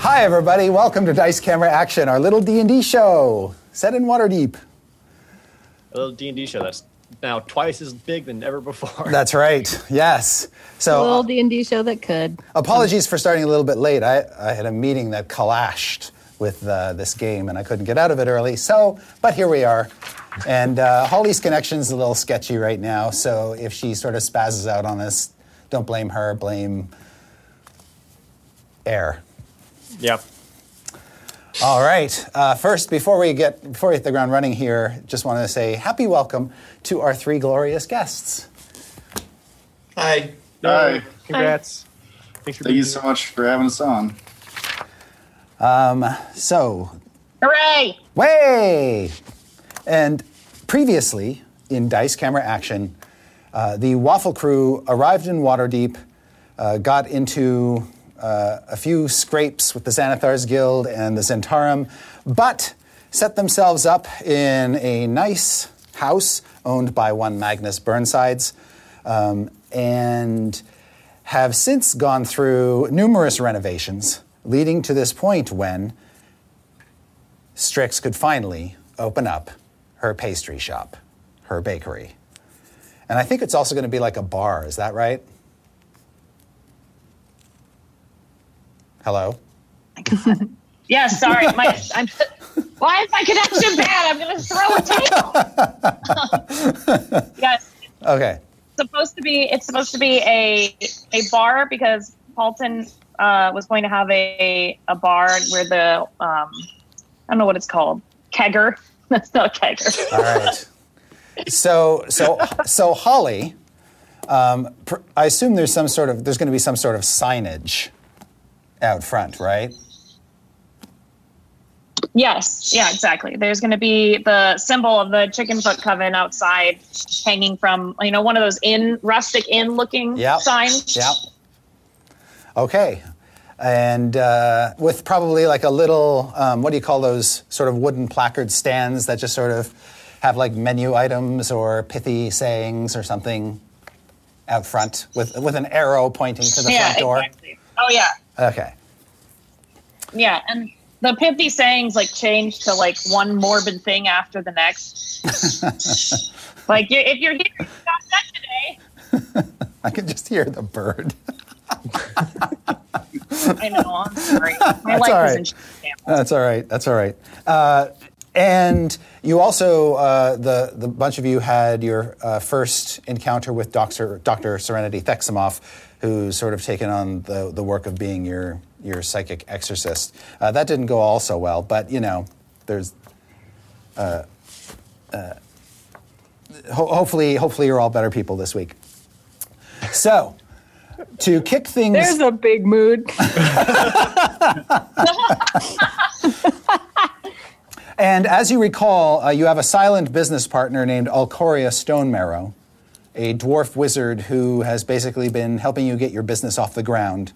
Hi, everybody. Welcome to Dice Camera Action, our little D&D show set in Waterdeep. A little D and D show that's now twice as big than ever before. That's right. Yes. So A little D and D show that could. apologies for starting a little bit late. I, I had a meeting that clashed with uh, this game, and I couldn't get out of it early. So, but here we are. And uh, Holly's connection's is a little sketchy right now. So, if she sort of spazzes out on us, don't blame her. Blame air. Yep. All right. Uh, first, before we get before we hit the ground running here, just wanted to say happy welcome to our three glorious guests. Hi. Hi. Congrats. Thanks for Thank being you here. so much for having us on. Um, So, Hooray! way, and previously in Dice Camera Action, uh, the Waffle Crew arrived in Waterdeep, uh, got into uh, a few scrapes with the Xanathars Guild and the Zhentarim, but set themselves up in a nice house owned by one Magnus Burnsides, um, and have since gone through numerous renovations, leading to this point when Strix could finally open up her pastry shop, her bakery. And I think it's also going to be like a bar, is that right? Hello? Yeah, sorry. My, I'm, why is my connection bad? I'm going to throw a table. yes, Okay. it's supposed to be. It's supposed to be a a bar because Paultin uh, was going to have a a bar where the um, I don't know what it's called kegger. That's not kegger. All right. So, so, so Holly, um, pr- I assume there's some sort of, there's going to be some sort of signage out front, right? Yes, yeah, exactly. There's going to be the symbol of the chicken foot coven outside, hanging from you know one of those in rustic inn looking Yep. signs. Yeah. Okay. And uh, with probably like a little, um, what do you call those sort of wooden placard stands that just sort of have like menu items or pithy sayings or something out front with, with an arrow pointing to the Yeah, front door? exactly. Oh yeah, Okay. Yeah, and the pithy sayings like change to like one morbid thing after the next. like if you're here, you got that today. I can just hear the bird. I know. I'm sorry. My That's life all is in. That's all right. That's all right. Uh, and you also, uh, the the bunch of you had your uh, first encounter with Doctor Doctor Serenity Theximoff, who's sort of taken on the the work of being your your psychic exorcist. Uh, that didn't go all so well, but you know, there's. Uh, uh, ho- hopefully, hopefully, you're all better people this week. So, to kick things. There's a big mood. And as you recall, uh, you have a silent business partner named Alcoria Stonemarrow, a dwarf wizard who has basically been helping you get your business off the ground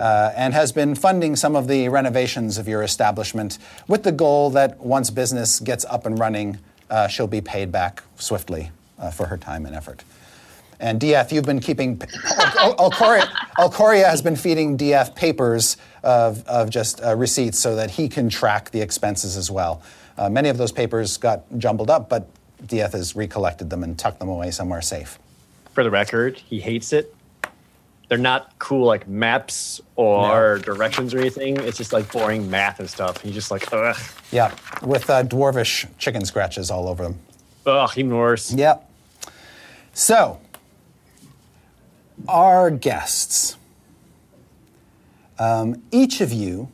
uh, and has been funding some of the renovations of your establishment with the goal that once business gets up and running, uh, she'll be paid back swiftly uh, for her time and effort. And Dieth, you've been keeping. Al- Al- Alcoria, Alcoria has been feeding Dieth papers of, of just uh, receipts so that he can track the expenses as well. Uh, many of those papers got jumbled up, but Dieth has recollected them and tucked them away somewhere safe. For the record, he hates it. they're not cool like maps or directions or anything. It's just like boring math and stuff. You're just like, ugh, Yeah, with uh, dwarvish chicken scratches all over them. ugh, even worse. Yep. So, our guests. Um, each of you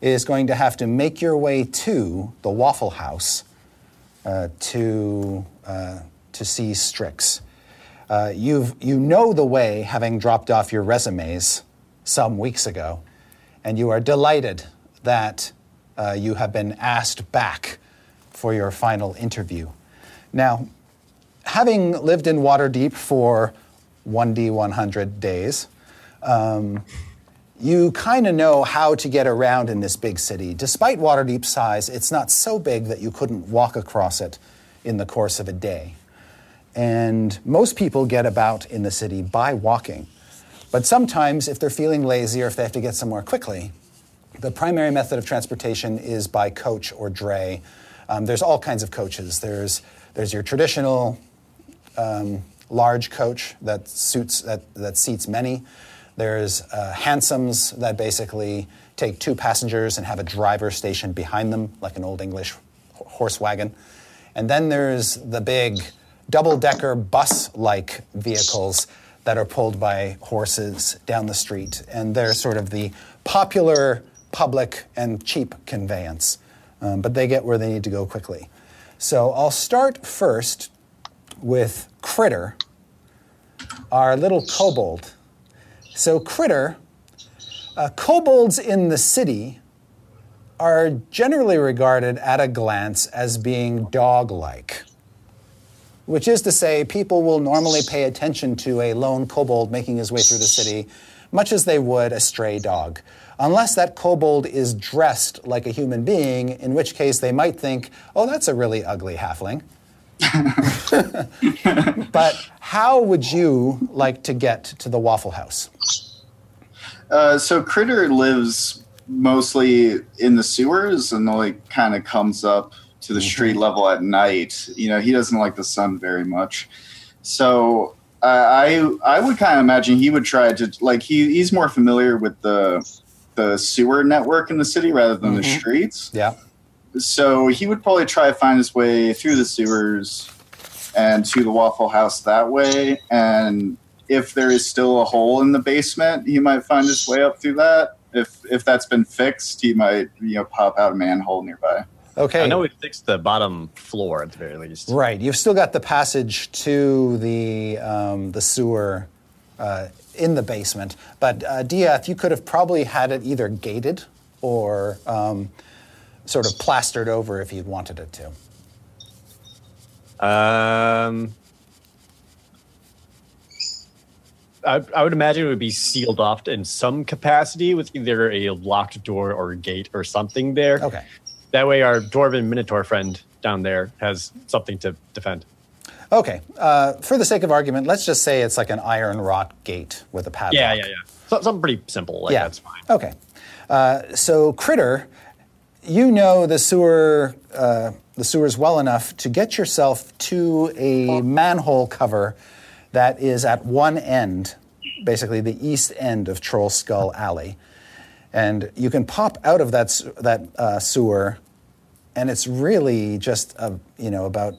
is going to have to make your way to the Waffle House to, uh, to see Strix. Uh, you've, you know the way, having dropped off your resumes some weeks ago, and you are delighted that uh, you have been asked back for your final interview. Now, having lived in Waterdeep for 1D100 days, um, you kind of know how to get around in this big city. Despite Waterdeep's size, it's not so big that you couldn't walk across it in the course of a day. And most people get about in the city by walking. But sometimes, if they're feeling lazy or if they have to get somewhere quickly, the primary method of transportation is by coach or dray. Um, there's all kinds of coaches. There's, there's your traditional um, large coach that suits that, that seats many. There's uh, hansoms that basically take two passengers and have a driver stationed behind them, like an old English horse wagon. And then there's the big double-decker bus-like vehicles that are pulled by horses down the street, and they're sort of the popular, public, and cheap conveyance. Um, but they get where they need to go quickly. So I'll start first with Critter, our little kobold. So, Critter, uh, kobolds in the city are generally regarded at a glance as being dog like, which is to say, people will normally pay attention to a lone kobold making his way through the city much as they would a stray dog. Unless that kobold is dressed like a human being, in which case they might think, oh, that's a really ugly halfling. but how would you like to get to the Waffle House? Uh, so Critter lives mostly in the sewers and like kind of comes up to the street level at night. You know, he doesn't like the sun very much. So uh, I I would kind of imagine he would try to like he he's more familiar with the the sewer network in the city rather than the streets. Yeah. So he would probably try to find his way through the sewers and to the Waffle House that way. And if there is still a hole in the basement, he might find his way up through that. If if that's been fixed, he might you know pop out a manhole nearby. Okay. I know we fixed the bottom floor at the very least. Right. You've still got the passage to the um, the sewer uh, in the basement, but uh, Dieth, you could have probably had it either gated or um, sort of plastered over if you'd wanted it to. Um, I, I would imagine it would be sealed off in some capacity with either a locked door or a gate or something there. Okay. That way, our dwarven minotaur friend down there has something to defend. Okay. Uh, for the sake of argument, let's just say it's like an iron wrought gate with a padlock. Yeah, yeah, yeah. So, something pretty simple. Like yeah, that's fine. Okay. Uh, so, Critter, you know the sewer, uh, the sewers well enough to get yourself to a manhole cover that is at one end, basically the east end of Trollskull Alley, and you can pop out of that that uh, sewer, and it's really just a, you know about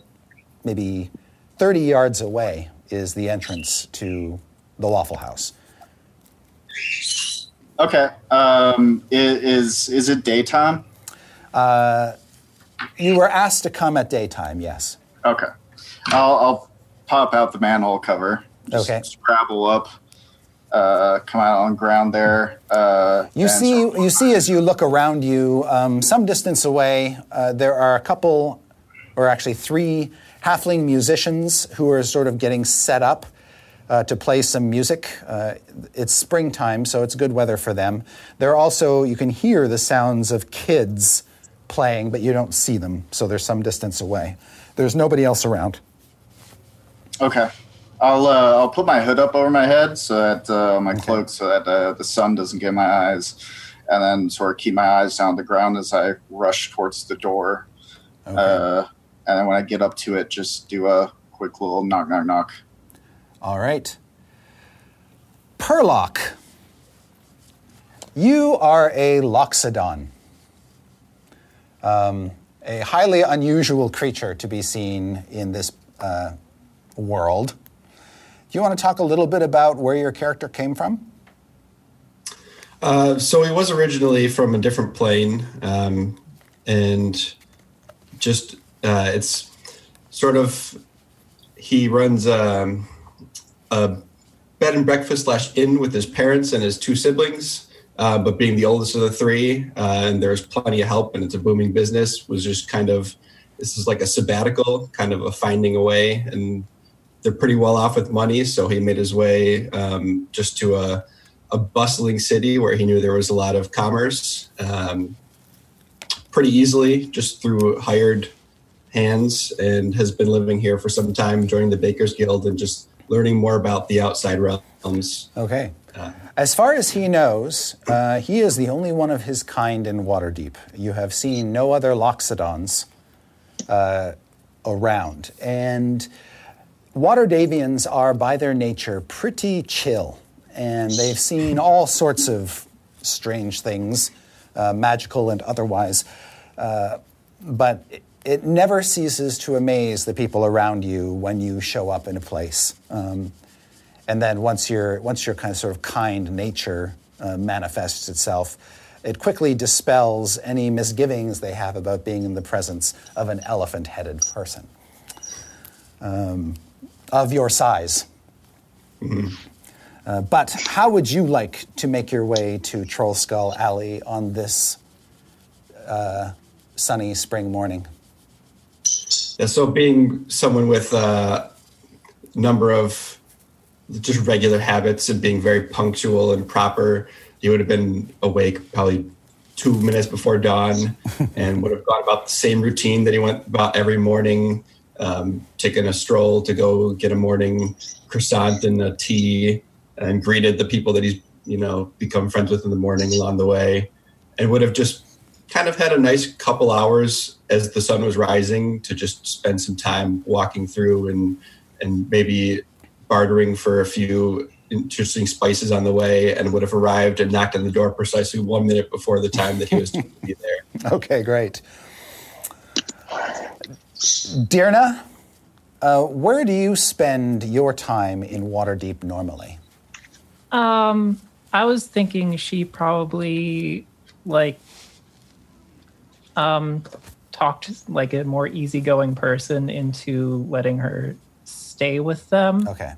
maybe thirty yards away is the entrance to the Waffle House. Okay. Um, is is it daytime? You were asked to come at daytime, yes. Okay. I'll, I'll pop out the manhole cover. Just Okay. Scrabble up. Uh, come out on ground there. Uh, You see, you see as you look around you, um, some distance away, uh, there are a couple, or actually three, halfling musicians who are sort of getting set up uh, to play some music. Uh, it's springtime, so it's good weather for them. There are also, you can hear the sounds of kids playing, but you don't see them, so they're some distance away. There's nobody else around. Okay. I'll uh, I'll put my hood up over my head so that uh, my cloak so that uh, the sun doesn't get my eyes, and then sort of keep my eyes down on the ground as I rush towards the door. Uh, and then when I get up to it, just do a quick little knock, knock, knock. All right. Perlock, you are a loxodon, um, a highly unusual creature to be seen in this uh, world. Do you want to talk a little bit about where your character came from? Uh, so he was originally from a different plane, um, and just uh, it's sort of he runs um, a bed and breakfast slash inn with his parents and his two siblings. Uh, but being the oldest of the three, uh, and there's plenty of help, and it's a booming business, was just kind of this is like a sabbatical, kind of a finding a way, and they're pretty well off with money. So he made his way um, just to a, a, bustling city where he knew there was a lot of commerce um, pretty easily, just through hired hands, and has been living here for some time, joining the Bakers Guild, and just learning more about the outside realms. Okay. As far as he knows, uh, he is the only one of his kind in Waterdeep. You have seen no other Loxodons uh, around. And Waterdhavians are, by their nature, pretty chill. And they've seen all sorts of strange things, uh, magical and otherwise. Uh, but it, it, never ceases to amaze the people around you when you show up in a place. Um, and then once your once your kind of sort of kind nature uh, manifests itself, it quickly dispels any misgivings they have about being in the presence of an elephant-headed person um, of your size. Mm-hmm. Uh, but how would you like to make your way to Trollskull Alley on this uh, sunny spring morning? Yeah, so being someone with a number of just regular habits of being very punctual and proper. He would have been awake probably two minutes before dawn and would have gone about the same routine that he went about every morning, um, taking a stroll to go get a morning croissant and a tea and greeted the people that he's, you know, become friends with in the morning along the way and would have just kind of had a nice couple hours as the sun was rising to just spend some time walking through and and maybe bartering for a few interesting spices on the way and would have arrived and knocked on the door precisely one minute before the time that he was to be there. Okay, great. Dirna, uh, where do you spend your time in Waterdeep normally? Um, I was thinking she probably like um talked like a more easygoing person into letting her stay with them. Okay.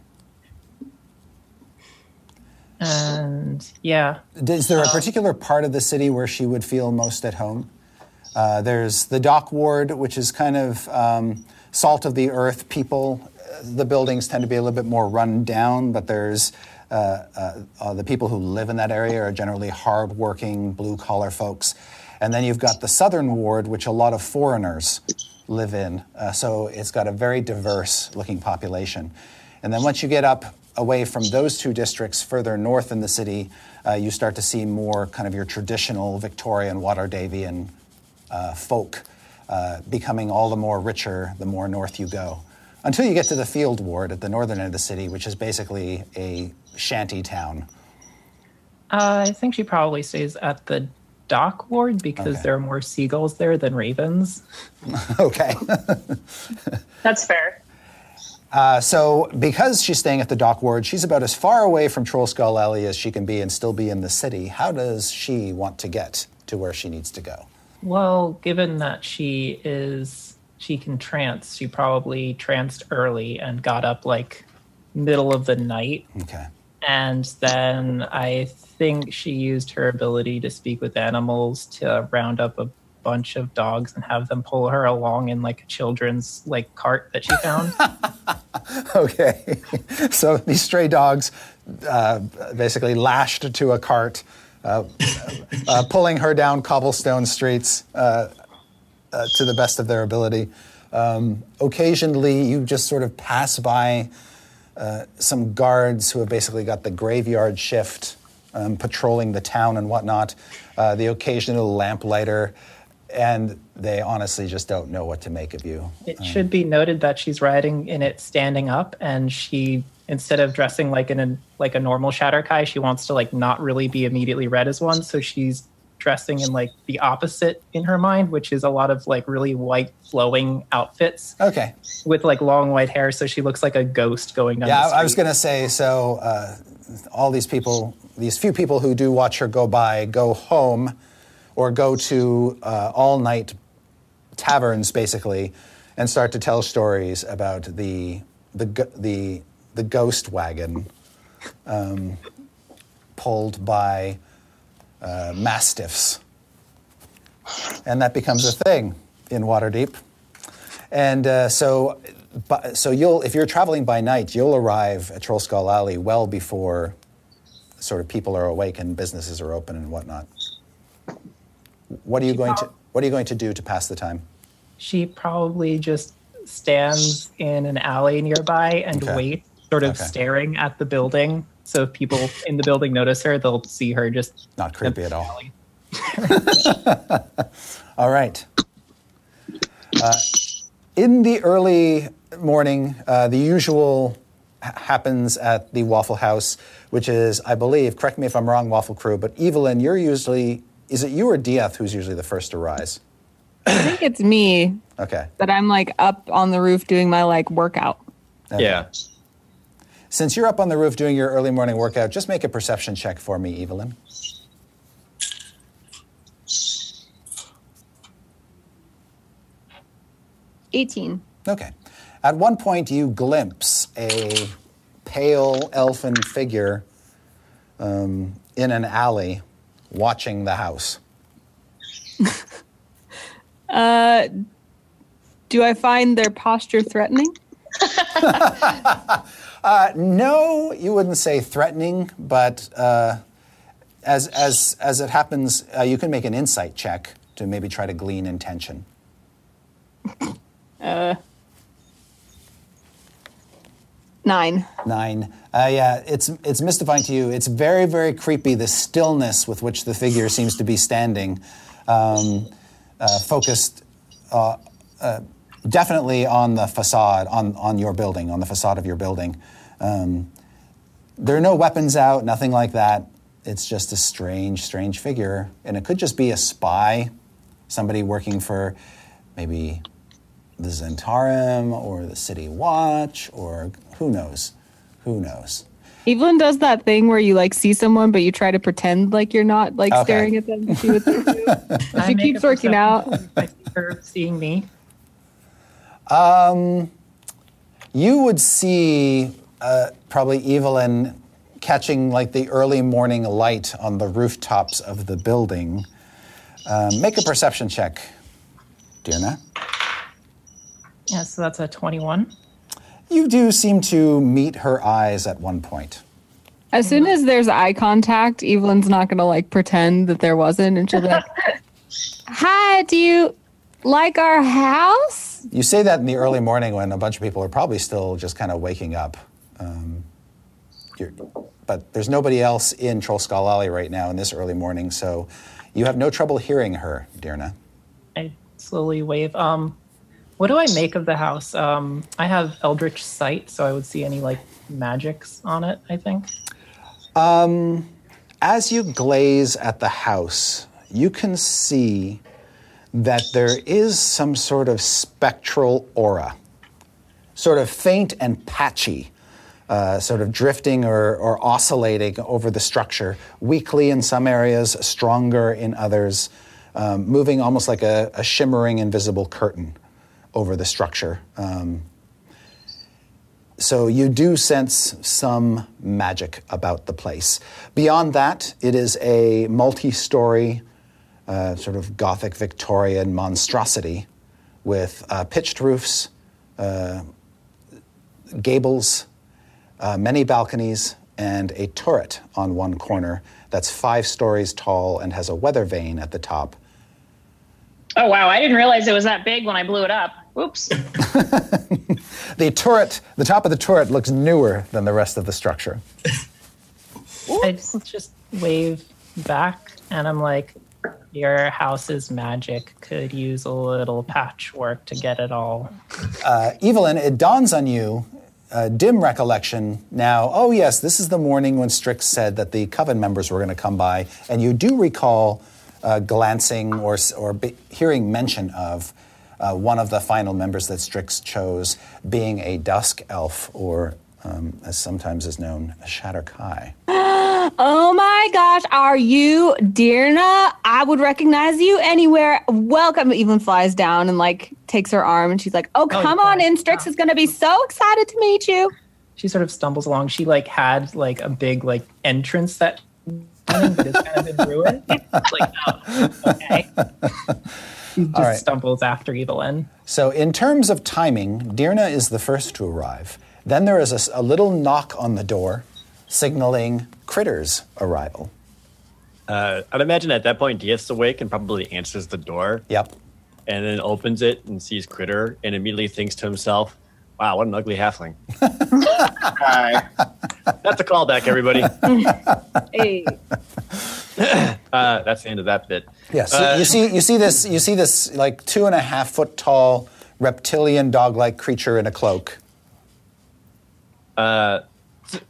And yeah. Is there a particular part of the city where she would feel most at home? Uh, there's the dock ward, which is kind of um, salt of the earth people. The buildings tend to be a little bit more run down, but there's uh, uh, uh the people who live in that area are generally hardworking, blue collar folks. And then you've got the southern ward, which a lot of foreigners live in. Uh, so it's got a very diverse looking population. And then once you get up away from those two districts further north in the city, uh, you start to see more kind of your traditional Victorian Waterdhavian uh, folk uh, becoming all the more richer the more north you go. Until you get to the field ward at the northern end of the city, which is basically a shanty town. Uh, I think she probably stays at the dock ward because okay. there are more seagulls there than ravens. okay. That's fair. Uh, so, because she's staying at the dock ward, she's about as far away from Trollskull Alley as she can be and still be in the city. How does she want to get to where she needs to go? Well, given that she is, she can trance, she probably tranced early and got up like middle of the night. Okay. And then I think she used her ability to speak with animals to round up a bunch of dogs and have them pull her along in like a children's like cart that she found. okay, so these stray dogs uh, basically lashed to a cart, uh, uh, pulling her down cobblestone streets uh, uh, to the best of their ability. Um, occasionally, you just sort of pass by uh, some guards who have basically got the graveyard shift um, patrolling the town and whatnot, uh, the occasional lamplighter, and they honestly just don't know what to make of you. It um, should be noted that she's riding in it standing up, and she instead of dressing like in a like a normal Shadar-kai, she wants to like not really be immediately read as one. So she's dressing in like the opposite in her mind, which is a lot of like really white flowing outfits Okay. with like long white hair. So she looks like a ghost going down. Yeah, the street. I I was going to say so. Uh, all these people, these few people who do watch her go by, go home or go to uh, all night taverns, basically, and start to tell stories about the the the the ghost wagon um, pulled by uh, mastiffs, and that becomes a thing in Waterdeep. And uh, so, so you'll if you're traveling by night, you'll arrive at Trollskull Alley well before sort of people are awake and businesses are open and whatnot. What are you going to What are you going to do to pass the time? she probably just stands in an alley nearby and Okay. waits, sort of Okay. staring at the building. So if people in the building notice her, they'll see her just Not creepy at all. All right. Uh, in the early morning, uh, the usual happens at the Waffle House, which is, I believe, correct me if I'm wrong, Waffle Crew, but Evelyn, you're usually, is it you or Dieth who's usually the first to rise? I think it's me Okay. that I'm like up on the roof doing my like workout. Okay. Yeah. Since you're up on the roof doing your early morning workout, just make a perception check for me, Evelyn. Eighteen. Okay. At one point, you glimpse a pale elfin figure um, in an alley watching the house. Uh, do I find their posture threatening? Uh, no, you wouldn't say threatening, but uh, as, as, as it happens, uh, you can make an insight check to maybe try to glean intention. Nine. Nine. Uh, yeah, it's it's mystifying to you. It's very very creepy. The stillness with which the figure seems to be standing, um, uh, focused uh, uh, definitely on the facade on on your building, on the facade of your building. Um, there are no weapons out, nothing like that. It's just a strange, strange figure, and it could just be a spy, somebody working for maybe the Zhentarim or the City Watch or who knows? Who knows? Evelyn does that thing where you like see someone, but you try to pretend like you're not like Okay. staring at them to see what they she keeps working out. I see her seeing me. Um, You would see uh, probably Evelyn catching like the early morning light on the rooftops of the building. Um, make a perception check, Dirna. Yeah, so that's a 21. You do seem to meet her eyes at one point. As soon as there's eye contact, Evelyn's not gonna like pretend that there wasn't, and she'll be like, "Hi, do you like our house?" You say that in the early morning when a bunch of people are probably still just kind of waking up. Um, you're, but there's nobody else in Trollskull Alley right now in this early morning, so you have no trouble hearing her, Dirna. I slowly wave. Um, what do I make of the house? Um, I have Eldritch Sight, so I would see any like magics on it. I think. As you glaze at the house, you can see that there is some sort of spectral aura, sort of faint and patchy, uh, sort of drifting or, or oscillating over the structure, weakly in some areas, stronger in others, um, moving almost like a, a shimmering invisible curtain over the structure. Um, so you do sense some magic about the place. Beyond that, it is a multi-story, uh, sort of Gothic Victorian monstrosity with uh, pitched roofs, uh, gables, uh, many balconies, and a turret on one corner that's five stories tall and has a weather vane at the top. Oh wow, I didn't realize it was that big when I blew it up. Oops. The turret, the top of the turret looks newer than the rest of the structure. I just, just wave back, and I'm like, "Your house's magic could use a little patchwork to get it all." Evelyn, it dawns on you uh, dim recollection now. Oh yes, this is the morning when Strix said that the coven members were going to come by, and you do recall uh, glancing or or be, hearing mention of uh, one of the final members that Strix chose being a dusk elf, or um, as sometimes is known, a Shadar-kai. Oh my gosh, are you Dirna? I would recognize you anywhere. Welcome. Evelyn flies down and like takes her arm and she's like, Oh, Oh, come you on in. Strix is going to be so excited to meet you. She sort of stumbles along. She like had like a big like entrance that but it's kind of been ruined. It's like, oh, okay. She just right. stumbles after Evelyn. So, in terms of timing, Dirna is the first to arrive. Then there is a little knock on the door, signaling Critter's arrival. Uh, I'd imagine at that point, Dieth's awake and probably answers the door Yep. and then opens it and sees Critter and immediately thinks to himself, wow, what an ugly halfling. Hi. That's a callback, everybody. Hey. Uh, that's the end of that bit. Yes. so you see, you see this, you see this like two and a half foot tall reptilian dog-like creature in a cloak.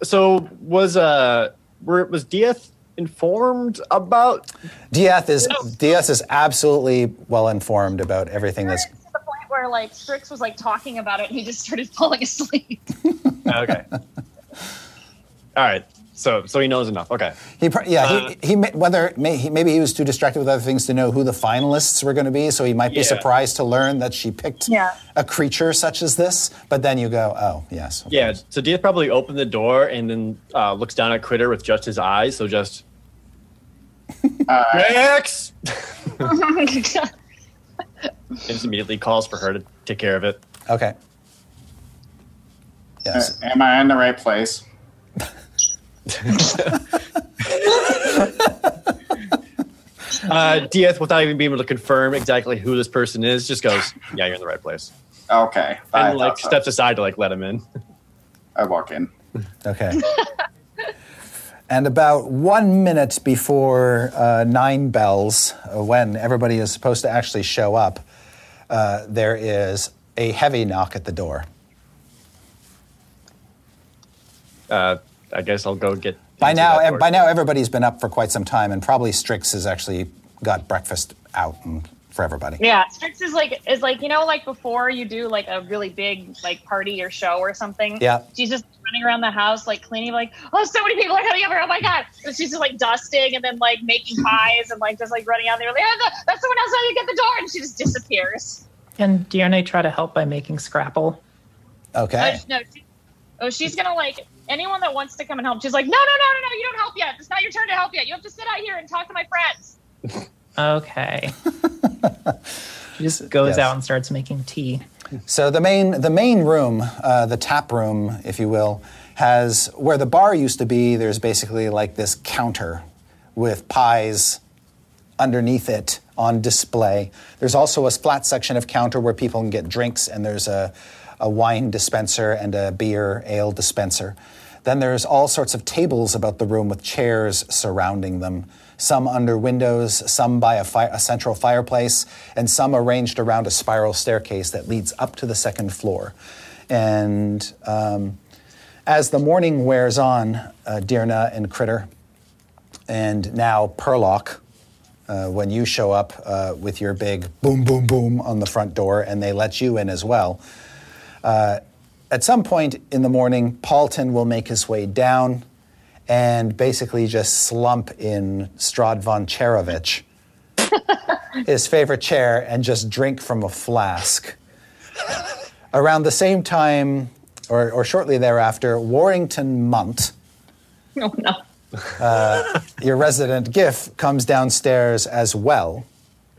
So was uh, were, was Dieth informed about? Dieth is Dieth is absolutely well informed about everything that's. to the point where like Strix was like talking about it and he just started falling asleep. Okay. All right. So so he knows enough. Okay. He, pr- yeah, he, he may- whether may, he, maybe he was too distracted with other things to know who the finalists were going to be, so he might be Yeah. surprised to learn that she picked Yeah. a creature such as this. But then you go, oh yes, Yeah. course. So Dieth probably opened the door and then uh, looks down at Critter with just his eyes. So just Rex. and just immediately calls for her to take care of it. okay. Uh, Yes. am I in the right place? Uh, Dieth, without even being able to confirm exactly who this person is, just goes, "Yeah, you're in the right place," Okay. I and like thought so. steps aside to like let him in. I walk in. Okay. and about one minute before uh, nine bells, uh, when everybody is supposed to actually show up, uh, there is a heavy knock at the door. Uh, I guess I'll go get. By now, that by now, everybody's been up for quite some time, and probably Strix has actually got breakfast out and, for everybody. yeah, Strix is like is like you know like before you do like a really big like party or show or something. Yeah. She's just running around the house like cleaning like oh so many people are coming over oh my god and she's just like dusting and then like making pies and like just like running out there like oh, the- that's someone else trying to get the door and she just disappears. Can Dione try to help by making scrapple? Okay. Oh, no, she, oh, she's gonna like anyone that wants to come and help. She's like, no, no, no, no, no, you don't help yet. It's not your turn to help yet. You have to sit out here and talk to my friends. Okay. she just goes Yes. out and starts making tea. So the main the main room, uh, the tap room, if you will, has where the bar used to be. There's basically like this counter with pies underneath it on display. There's also a flat section of counter where people can get drinks, and there's a, a wine dispenser and a beer ale dispenser. Then there's all sorts of tables about the room with chairs surrounding them. Some under windows, some by a, fi- a central fireplace, and some arranged around a spiral staircase that leads up to the second floor. And um, as the morning wears on, uh, and Critter, and now Perlock, uh, when you show up uh, with your big boom, boom, boom on the front door, and they let you in as well. Uh, at some point in the morning, Paultin will make his way down and basically just slump in Strahd von Zarovich, his favorite chair, and just drink from a flask. Around the same time, or, or shortly thereafter, Warrington Munt, Oh no. your resident GIF, comes downstairs as well,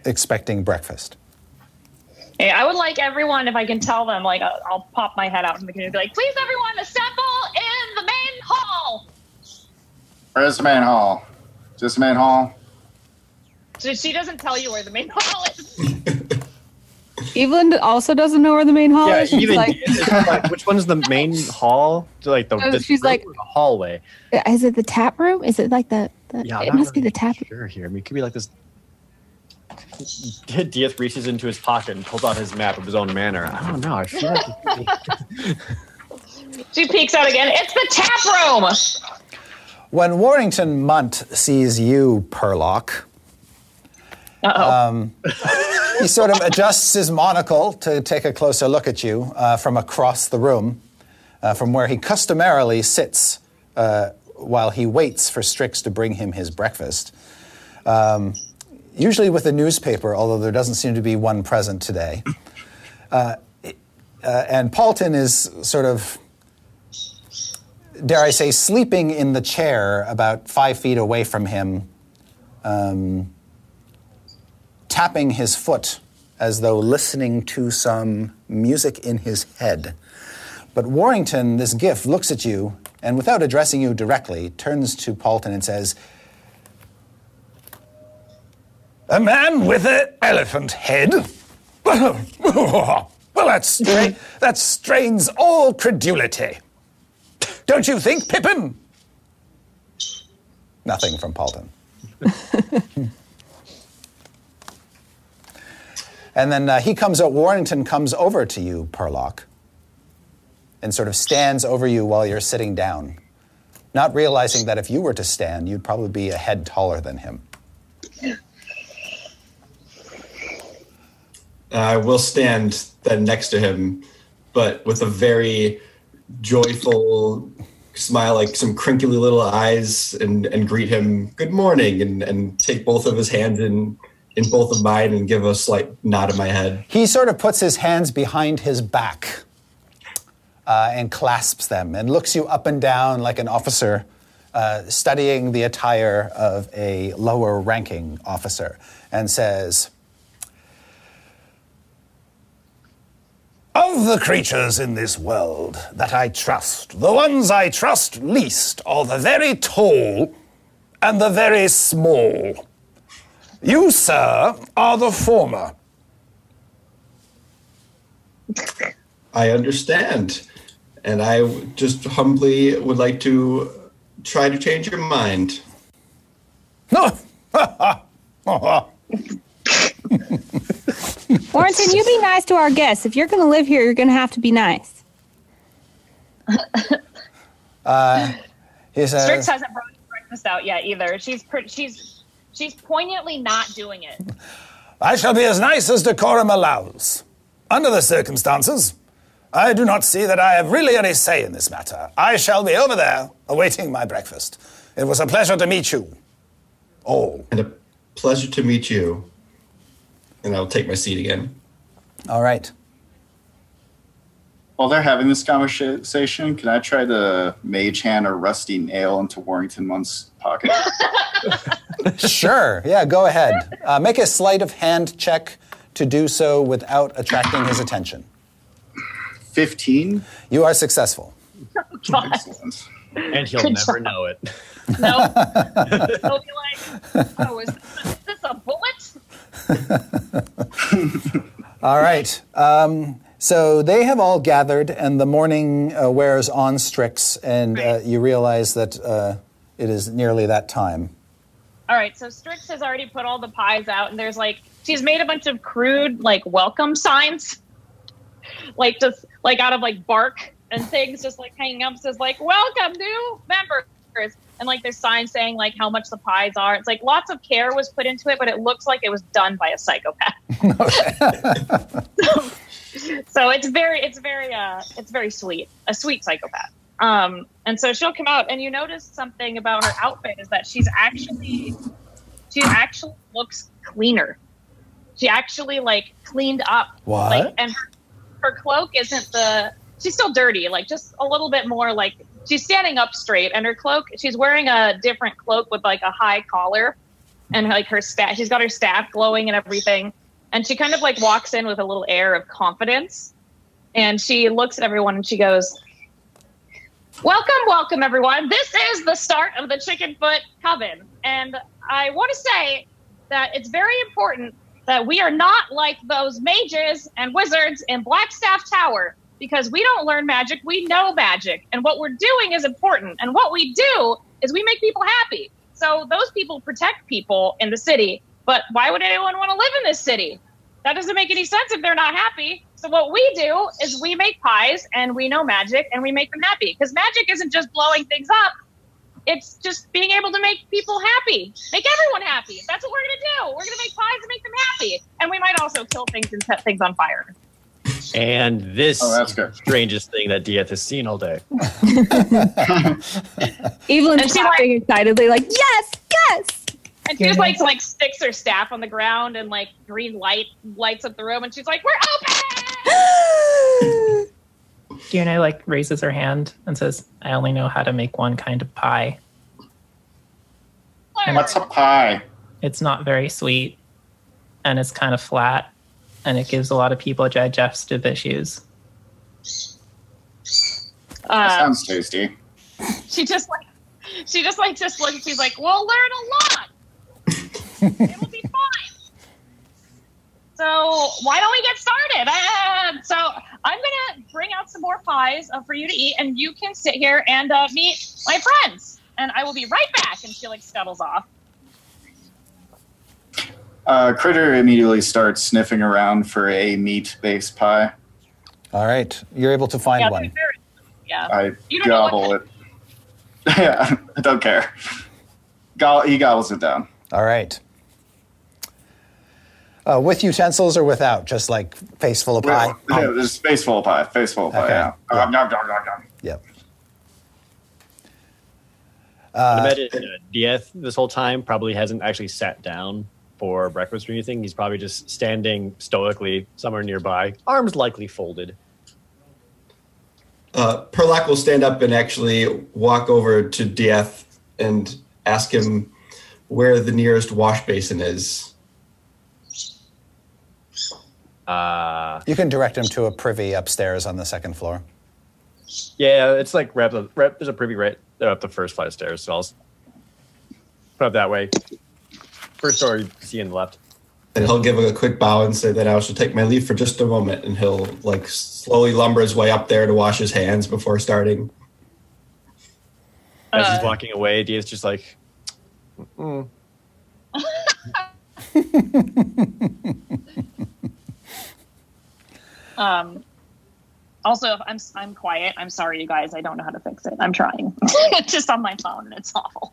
expecting breakfast. Hey, I would like everyone, if I can tell them, like, I'll, I'll pop my head out from the community, be like, please, everyone, assemble in the main hall. Where's the main hall? Just the main hall? So she doesn't tell you where the main hall is. Evelyn also doesn't know where the main hall Yeah, is. She's even like, it's like, which one's the main hall? Like the Oh, she's like- the hallway. Uh, is it the tap room? Is it like the? the Yeah, it not must be the tap. Sure, here. I mean, it could be like this. Dieth reaches into his pocket and pulls out his map of his own manor. I don't know. I feel like it could be- She peeks out again. It's the tap room. When Warrington Munt sees you, Perlock, Uh-oh. he sort of adjusts his monocle to take a closer look at you uh, from across the room, uh, from where he customarily sits uh, while he waits for Strix to bring him his breakfast. Um, usually with a newspaper, although there doesn't seem to be one present today. Uh, uh, and Paultin is sort of, dare I say, sleeping in the chair about five feet away from him, um, tapping his foot as though listening to some music in his head. But Warrington, this gift, looks at you and without addressing you directly, turns to Paultin and says, A man with an elephant head? Well, that, stra- that strains all credulity. Don't you think, Pippin? Nothing from Paultin. and then uh, he comes out, Warrington comes over to you, Perlock, and sort of stands over you while you're sitting down, not realizing that if you were to stand, you'd probably be a head taller than him. I will stand then next to him, but with a very joyful smile, like some crinkly little eyes, and, and greet him good morning, and, and take both of his hands in in both of mine and give a slight nod of my head. He sort of puts his hands behind his back uh, and clasps them and looks you up and down like an officer uh, studying the attire of a lower ranking officer and says, Of the creatures in this world that I trust, the ones I trust least are the very tall and the very small. You, sir, are the former. I understand, and I just humbly would like to try to change your mind. Warrington, you be nice to our guests. If you're going to live here, you're going to have to be nice. uh, He says, Strix hasn't brought breakfast out yet either. She's pre- she's she's poignantly not doing it. I shall be as nice as decorum allows. Under the circumstances, I do not see that I have really any say in this matter. I shall be over there awaiting my breakfast. It was a pleasure to meet you. All. And a pleasure to meet you. And I'll take my seat again. All right. While they're having this conversation, can I try to mage hand a rusty nail into Warrington Munt's pocket? Sure. Yeah, go ahead. Uh, make a sleight of hand check to do so without attracting his attention. 15? You are successful. God, Excellent. And he'll Good never job. know it. no. He'll be like, oh, is this, is this a bullet? All right. Um, so they have all gathered, and the morning uh, wears on Strix, and uh, you realize that uh, it is nearly that time. All right, so Strix has already put all the pies out, and there's like she's made a bunch of crude like welcome signs, like just like out of like bark and things, just like hanging up says like "Welcome new members," and like there's signs saying like how much the pies are. It's like lots of care was put into it, but it looks like it was done by a psychopath. so, so it's very, it's very, uh, it's very sweet, a sweet psychopath. Um, and so she'll come out, and you notice something about her outfit is that she's actually, she actually looks cleaner. She actually like cleaned up. What? Like, and her, her cloak isn't the. She's still dirty, like just a little bit more. Like she's standing up straight, and her cloak. She's wearing a different cloak with like a high collar, and like her staff. She's got her staff glowing and everything, and she kind of like walks in with a little air of confidence, and she looks at everyone and she goes, Welcome, welcome, everyone. This is the start of the Chickenfoot Coven. And I want to say that it's very important that we are not like those mages and wizards in Blackstaff Tower because we don't learn magic, we know magic. And what we're doing is important. And what we do is we make people happy. So those people protect people in the city. But why would anyone want to live in this city? That doesn't make any sense if they're not happy. So what we do is we make pies and we know magic and we make them happy because magic isn't just blowing things up. It's just being able to make people happy, make everyone happy. That's what we're gonna do. We're gonna make pies and make them happy, and we might also kill things and set things on fire. And this Oh, that's the good. strangest thing that Dieth has seen all day. Evelyn's And she clapping excitedly, like, yes, yes. And she just like like sticks her staff on the ground and like green light lights up the room, and she's like, "We're open!" Diana like raises her hand and says, "I only know how to make one kind of pie. What's a pie? It's not very sweet, and it's kind of flat, and it gives a lot of people digestive issues." Uh, Sounds tasty. she just like she just like just looks. She's like, "We'll learn a lot. It'll be fine." So why don't we get started? Uh, so I'm gonna bring out some more pies uh, for you to eat, and you can sit here and uh, meet my friends. And I will be right back. And she like scuttles off. Uh, Critter immediately starts sniffing around for a meat-based pie. All right, you're able to find Yeah, one. yeah. I You don't know what gobble it. yeah, I don't care. Go- he gobbles it down. All right. Uh, with utensils or without? Just like face full of pie. Yeah, there's space full of pie. Face full of pie. Okay. Yeah. Yeah. Um, nom, nom, nom, nom. Yep. I Uh, imagine uh, Dieth this whole time probably hasn't actually sat down for breakfast or anything. He's probably just standing stoically somewhere nearby, arms likely folded. Uh, Perlac will stand up and actually walk over to Dieth and ask him where the nearest wash basin is. Uh, you can direct him to a privy upstairs on the second floor. yeah, it's like right up the, right, there's a privy right there up the first flight of stairs. So I'll s- put up that way. First door you see on the left. And he'll give a quick bow and say that I shall take my leave for just a moment. And he'll like slowly lumber his way up there to wash his hands before starting. As Uh, he's walking away, Dieth's just like, mm. Um, also, if I'm I'm quiet. I'm sorry, you guys. I don't know how to fix it. I'm trying. it's just on my phone, and it's awful.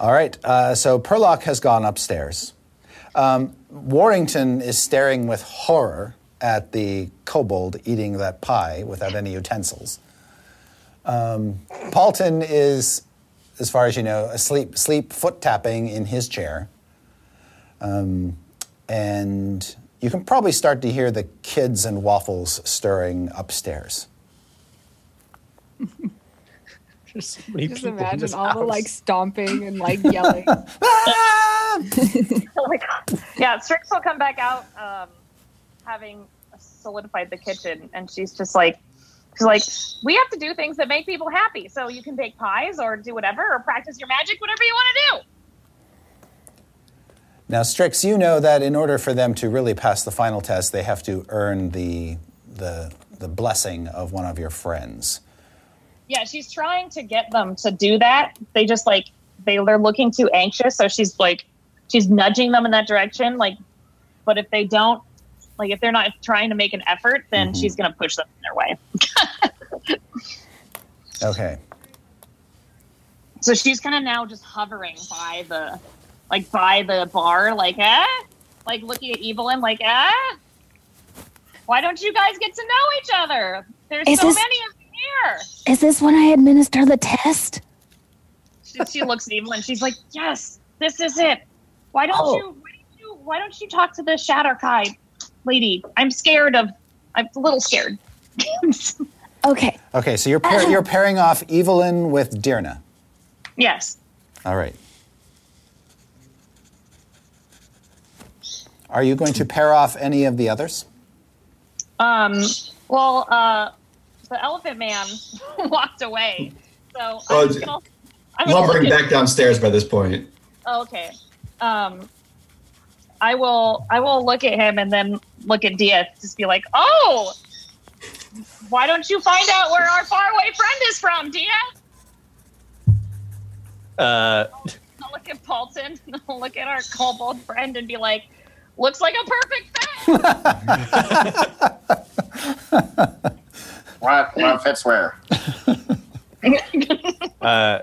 All right. Uh, so Perlock has gone upstairs. Um, Warrington is staring with horror at the kobold eating that pie without any utensils. Um, Paultin is, as far as you know, asleep, sleep foot tapping in his chair. Um, and you can probably start to hear the kids and waffles stirring upstairs. There's so many Just people imagine this all the like stomping and like yelling. Oh my god. Yeah, Strix will come back out, um, having solidified the kitchen, and she's just like, she's like, we have to do things that make people happy. So you can bake pies or do whatever, or practice your magic, whatever you want to do. Now, Strix, you know that in order for them to really pass the final test, they have to earn the, the, the blessing of one of your friends. Yeah, she's trying to get them to do that. They just like they they're looking too anxious, so she's like she's nudging them in that direction. Like, but if they don't, like if they're not trying to make an effort, then she's gonna push them in their way. Okay. So she's kind of now just hovering by the, like by the bar, like eh, like looking at Evelyn, like eh. Why don't you guys get to know each other? There's Is so this- many of you here. Is this when I administer the test? She, she looks at Evelyn. She's like, "Yes, this is it. Why don't Oh. you? Why don't you? Why don't you talk to the Shadar-kai lady? I'm scared of. I'm a little scared." Okay. Okay, so you're, pair, you're pairing off Evelyn with Dirna. yes. All right. Are you going to pair off any of the others? Um. Well, uh, the Elephant Man walked away, so Oh, I'm just gonna. I'm gonna Lumbering at- back downstairs by this point. Oh, okay. Um, I will. I will look at him and then look at Dia. Just be like, "Oh, why don't you find out where our faraway friend is from, Dia?" Uh, I'll look at Paultin. I'll look at our kobold friend and be like, "Looks like a perfect fit." What, what fits where? Uh,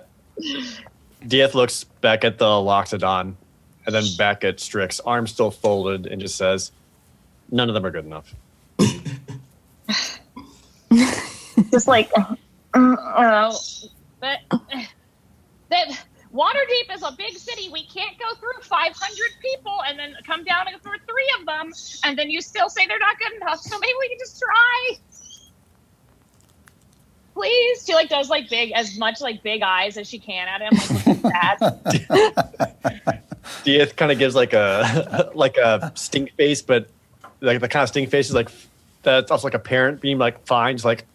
Dieth looks back at the Loxodon and then back at Strix, arms still folded, and just says, None of them are good enough. Just like, uh, uh, that, that Waterdeep is a big city. We can't go through 500 people and then come down for three of them, and then you still say they're not good enough. So maybe we can just try. Please, she like does like big as much like big eyes as she can at him, like looking sad. Dieth kind of gives like a like a stink face, but like the kind of stink face is like that's also like a parent being like fine, just like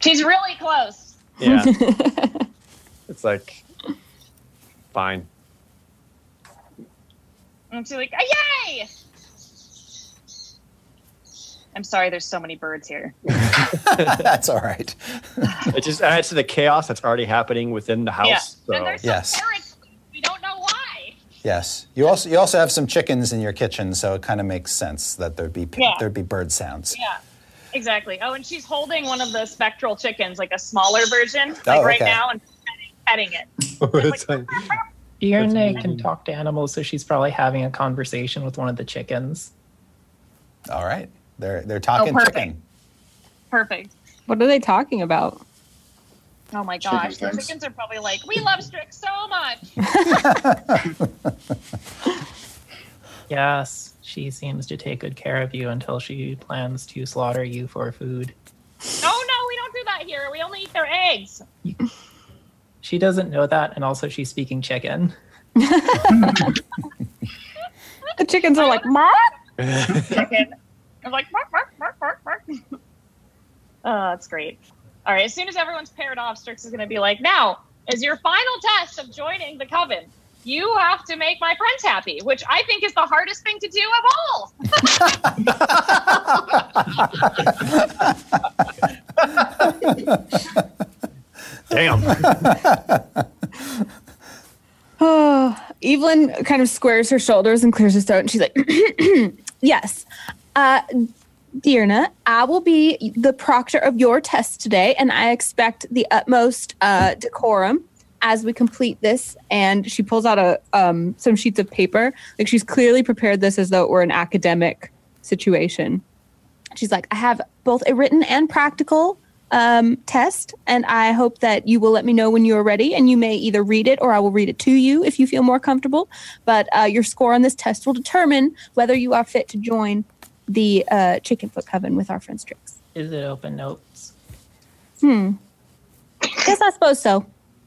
She's really close. yeah. it's like fine. And she's like, yay! I'm sorry, there's so many birds here. That's all right. It just adds to the chaos that's already happening within the house. yeah. So And there's some Yes. parrots. We don't know why. Yes. You also you also have some chickens in your kitchen, so it kind of makes sense that there'd be Yeah. there'd be bird sounds. Yeah. Exactly. Oh, and she's holding one of the spectral chickens, like a smaller version, oh, like Oh, right okay. now, and petting, petting it. Oh, it's like- Ierne can talk to animals, so she's probably having a conversation with one of the chickens. All right. They're they're oh, talking perfect. chicken. Perfect. What are they talking about? Oh my Chicken gosh, the chickens are probably like, we love Strix so much. Yes, she seems to take good care of you until she plans to slaughter you for food. oh no, we don't do that here. We only eat their eggs. She doesn't know that, and also she's speaking chicken. The chickens are like, Mom? Chicken. I'm like, bark, bark, bark, bark, bark. Oh, that's great. All right, as soon as everyone's paired off, Strix is going to be like, now, as your final test of joining the coven, you have to make my friends happy, which I think is the hardest thing to do of all. Damn. Oh, Evelyn kind of squares her shoulders and clears her throat, and she's like, "Yes, uh, Dearna, I will be the proctor of your test today, and I expect the utmost uh, decorum as we complete this." And she pulls out a um, some sheets of paper, like she's clearly prepared this as though it were an academic situation. She's like, "I have both a written and practical." um, test, and I hope that you will let me know when you are ready. And you may either read it or I will read it to you if you feel more comfortable. But uh, your score on this test will determine whether you are fit to join the uh, Chickenfoot Coven with our friend Strix. Is it open notes? Hmm. Yes, I suppose so.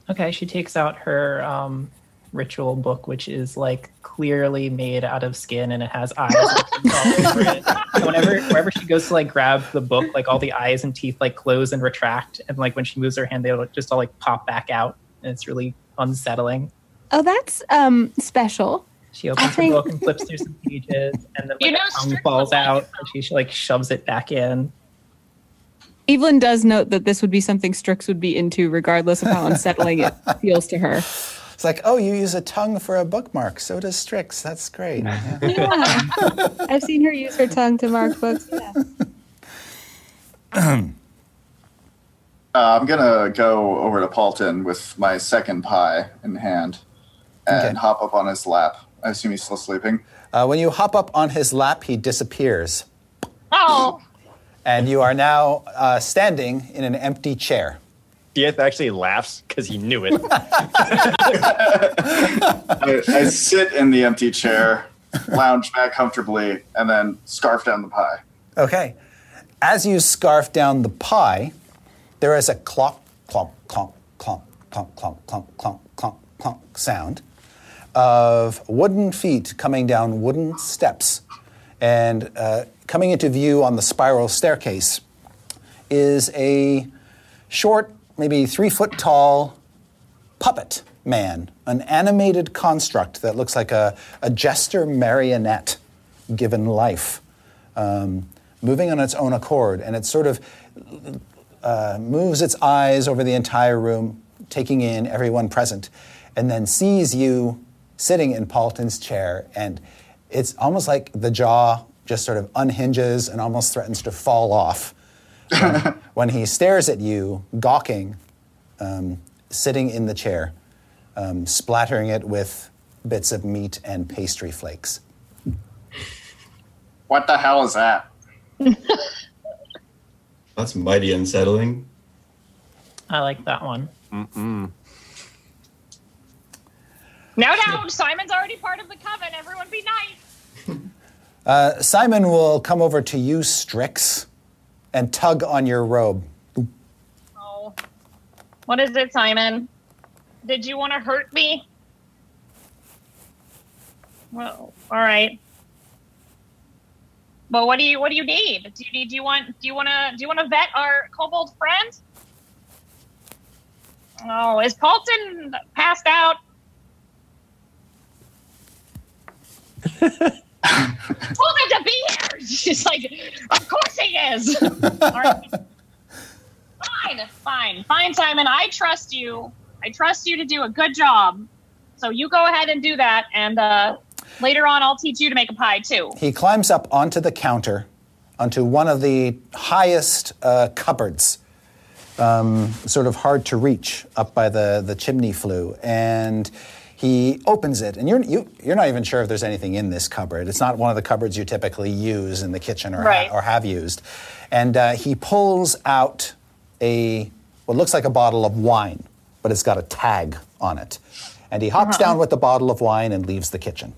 Okay, she takes out her um, ritual book, which is like clearly made out of skin and it has eyes and teeth all over it. Whenever wherever she goes to like grab the book, like all the eyes and teeth like close and retract, and like when she moves her hand, they'll just all like pop back out, and it's really unsettling. Oh, that's um, special. She opens I think- the book and flips through some pages, and then like You know a tongue falls would like out, and she like shoves it back in. Evelyn does note that this would be something Strix would be into, regardless of how unsettling it feels to her. It's like, oh, you use a tongue for a bookmark. So does Strix. That's great. Yeah. Yeah. I've seen her use her tongue to mark books. Yeah. Uh, I'm gonna go over to Paultin with my second pie in hand and Okay. hop up on his lap. I assume he's still sleeping. Uh, when you hop up on his lap, he disappears, Oh, and you are now uh, standing in an empty chair. Dieth actually laughs because he knew it. I, I sit in the empty chair, lounge back comfortably, and then scarf down the pie. Okay. As you scarf down the pie, there is a clonk, clonk, clonk, clonk, clonk, clonk, clonk, clonk, clonk, clonk sound of wooden feet coming down wooden steps. And uh, coming into view on the spiral staircase is a short, maybe three foot tall puppet man, an animated construct that looks like a, a jester marionette given life, um, moving on its own accord. And it sort of uh, moves its eyes over the entire room, taking in everyone present, and then sees you sitting in Paultin's chair and it's almost like the jaw just sort of unhinges and almost threatens to fall off when, when he stares at you, gawking, um, sitting in the chair, um, splattering it with bits of meat and pastry flakes. What the hell is that? That's mighty unsettling. I like that one. No, no, Simon's already part of the coven. Everyone be nice. Uh, Simon will come over to you, Strix, and tug on your robe. Oh. What is it, Simon? Did you want to hurt me? Well, all right. But what do you what do you need? Do you need do you want do you want to do you want to vet our kobold friend? Oh, is Paultin passed out? Told him to be here. She's like, of course he is. Fine, fine, fine, Simon. I trust you. I trust you to do a good job. So you go ahead and do that, and uh, later on, I'll teach you to make a pie too. He climbs up onto the counter, onto one of the highest uh, cupboards, um, sort of hard to reach up by the, the chimney flue. And he opens it, and you're, you, you're not even sure if there's anything in this cupboard. It's not one of the cupboards you typically use in the kitchen or, ha- or have used. And uh, he pulls out a what looks like a bottle of wine, but it's got a tag on it. And he hops down with the bottle of wine and leaves the kitchen.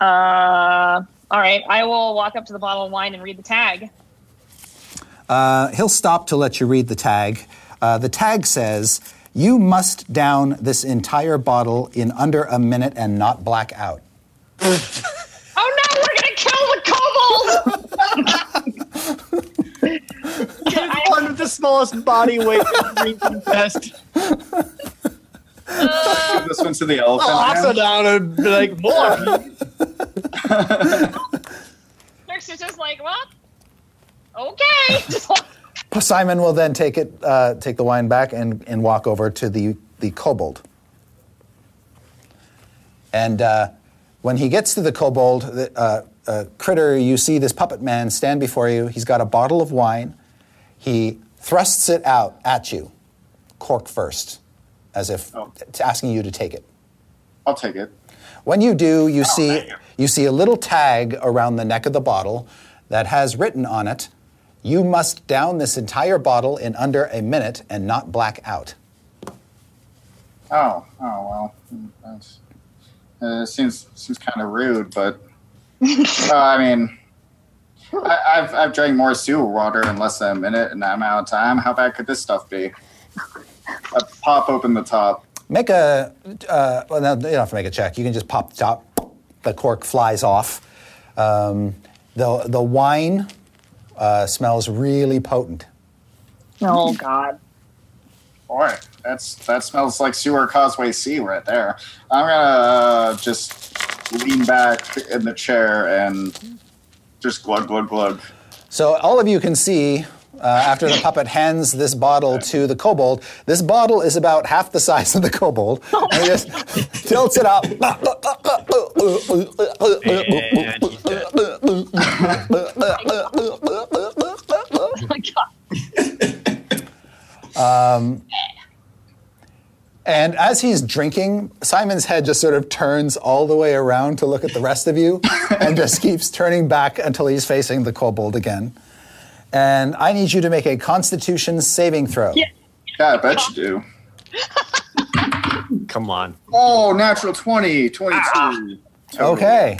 Uh, all right. I will walk up to the bottle of wine and read the tag. Uh, he'll stop to let you read the tag. Uh, the tag says, You must down this entire bottle in under a minute and not black out. Oh no, we're gonna kill the kobold! I- One with the smallest body weight drinking best. this one's to the elephant. I'll man. down and be like, more. please." Nurse is just like, what? Okay. Just like, Simon will then take it, uh, take the wine back and, and walk over to the, the kobold. And uh, when he gets to the kobold, the, uh, uh, critter, you see this puppet man stand before you. He's got a bottle of wine. He thrusts it out at you, cork first, as if Oh. t- asking you to take it. I'll take it. When you do, you see you. you see a little tag around the neck of the bottle that has written on it, "You must down this entire bottle in under a minute and not black out." Oh, oh well. That's, uh, seems seems kind of rude, but uh, I mean, I, I've I've drank more sewer water in less than a minute, and I'm out of time. How bad could this stuff be? I pop open the top. Make a uh, well, no, you don't have to make a check. You can just pop the top. The cork flies off. Um, the the wine uh, smells really potent. oh God. Boy, that's that smells like sewer causeway C right there. I'm gonna uh, just lean back in the chair and just glug glug glug. So all of you can see uh, after the puppet hands this bottle to the kobold, this bottle is about half the size of the kobold, and he just tilts it up. God. And as he's drinking, Simon's head just sort of turns all the way around to look at the rest of you and just keeps turning back until he's facing the kobold again. And I need you to make a constitution saving throw. Yeah. Yeah, I bet you do. Come on. Oh, natural 20, 22. Okay.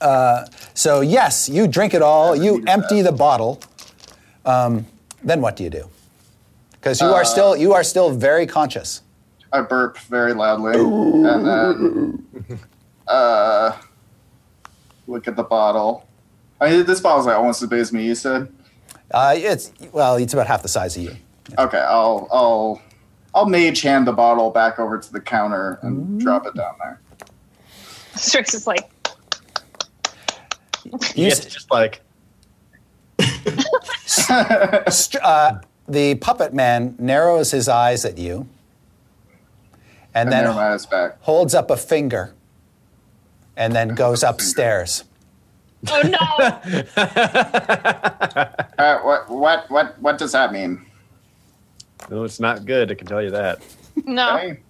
Uh, so, yes, you drink it all, you empty the bottle. Um, then what do you do? Because you are still you are still very conscious. I burp very loudly and then uh, look at the bottle. I mean, this bottle's like almost as big as me. You said. Uh, it's well, it's about half the size of you. Okay, I'll I'll I'll mage hand the bottle back over to the counter and drop it down there. Strix is like, You It's s- just like, Str- uh, the puppet man narrows his eyes at you, and And then then my eyes back. holds up a finger and then goes upstairs. Oh no! Uh, what what what what does that mean? No, it's not good. I can tell you that. No. Hey,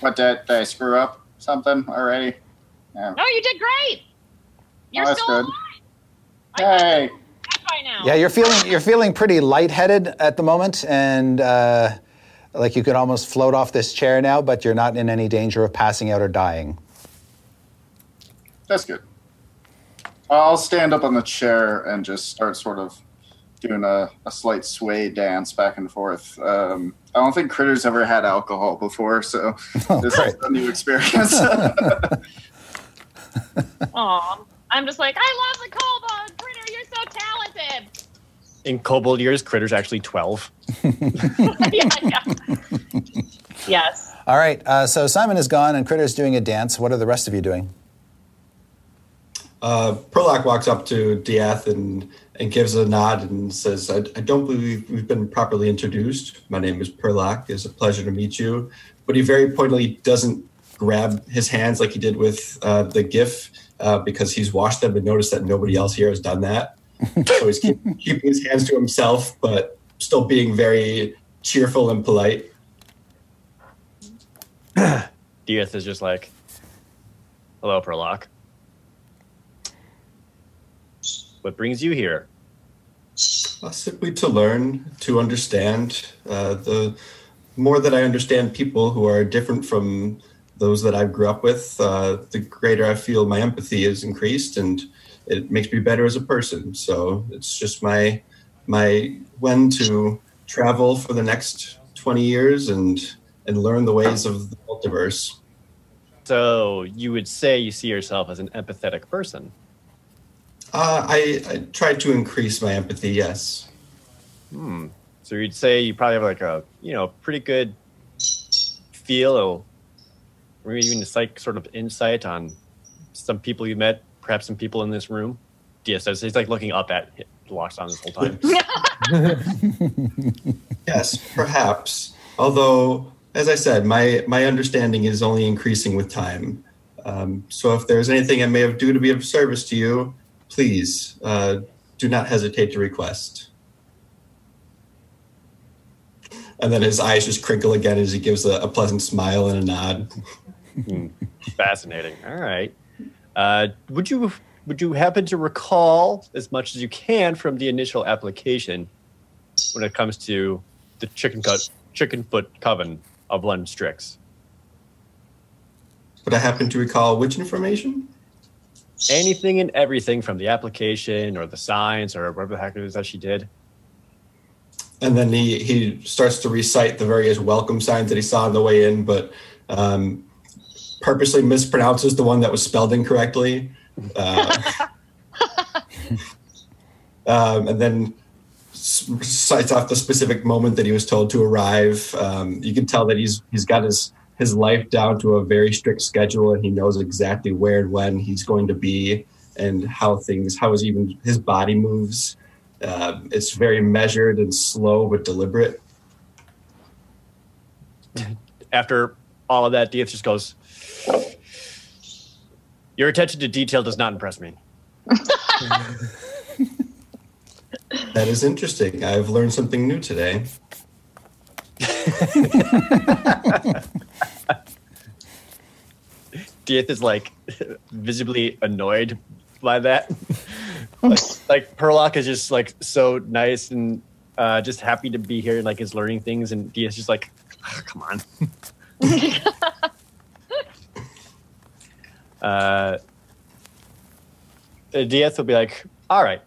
what did, did I screw up something already? Yeah. No, you did great. You're Oh, that's still good. alive. Hey, you were dead by now. Yeah, you're feeling you're feeling pretty lightheaded at the moment, and uh, like you could almost float off this chair now, but you're not in any danger of passing out or dying. that's good. I'll stand up on the chair and just start sort of doing a, a slight sway dance back and forth. Um, I don't think Critter's ever had alcohol before, so this is a new experience. Aw. I'm just like, I love the kobold. Critter, you're so talented. In kobold years, Critter's actually 12. yeah, yeah. yes. All right, uh, so Simon is gone, and Critter's doing a dance. What are the rest of you doing? Uh, Perlock walks up to Dieth and, and gives a nod and says, I, I don't believe we've been properly introduced. My name is Perlock. It's a pleasure to meet you. But he very pointedly doesn't grab his hands like he did with uh, the GIF uh, because he's washed them and noticed that nobody else here has done that. so he's keep, keeping his hands to himself, but still being very cheerful and polite. Dieth is just like, hello, Perlock. What brings you here? Uh, simply to learn, to understand. Uh, the more that I understand people who are different from those that I grew up with, uh, the greater I feel my empathy is increased, and it makes me better as a person. So it's just my my when to travel for the next twenty years and and learn the ways of the multiverse. So you would say you see yourself as an empathetic person. Uh, I, I try to increase my empathy. Yes. Hmm. So you'd say you probably have like a you know pretty good feel or maybe even a like sort of insight on some people you met, perhaps some people in this room. Dia says he's like looking up at Loxodon this whole time. Yes, perhaps. Although, as I said, my my understanding is only increasing with time. Um, so, if there's anything I may have do to be of service to you, please uh, do not hesitate to request. And then his eyes just crinkle again as he gives a, a pleasant smile and a nod. Fascinating. All right. Uh, would you would you happen to recall as much as you can from the initial application when it comes to the chicken cut chicken foot coven of Lund Strix? But I happen to recall which information? Anything and everything from the application or the signs or whatever the heck it is that she did. and then he he starts to recite the various welcome signs that he saw on the way in, but um, purposely mispronounces the one that was spelled incorrectly. Uh, um, and then s- cites off the specific moment that he was told to arrive. Um, you can tell that he's he's got his his life down to a very strict schedule, and he knows exactly where and when he's going to be, and how things how his even his body moves. Uh, it's very measured and slow but deliberate. After all of that, Dieth just goes, Your attention to detail does not impress me. That is interesting. I've learned something new today. Dieth is like visibly annoyed by that. like, like Perlock is just like so nice and uh, just happy to be here and like is learning things, and Dieth's just like, "Ah, come on. Uh, Dieth will be like, all right.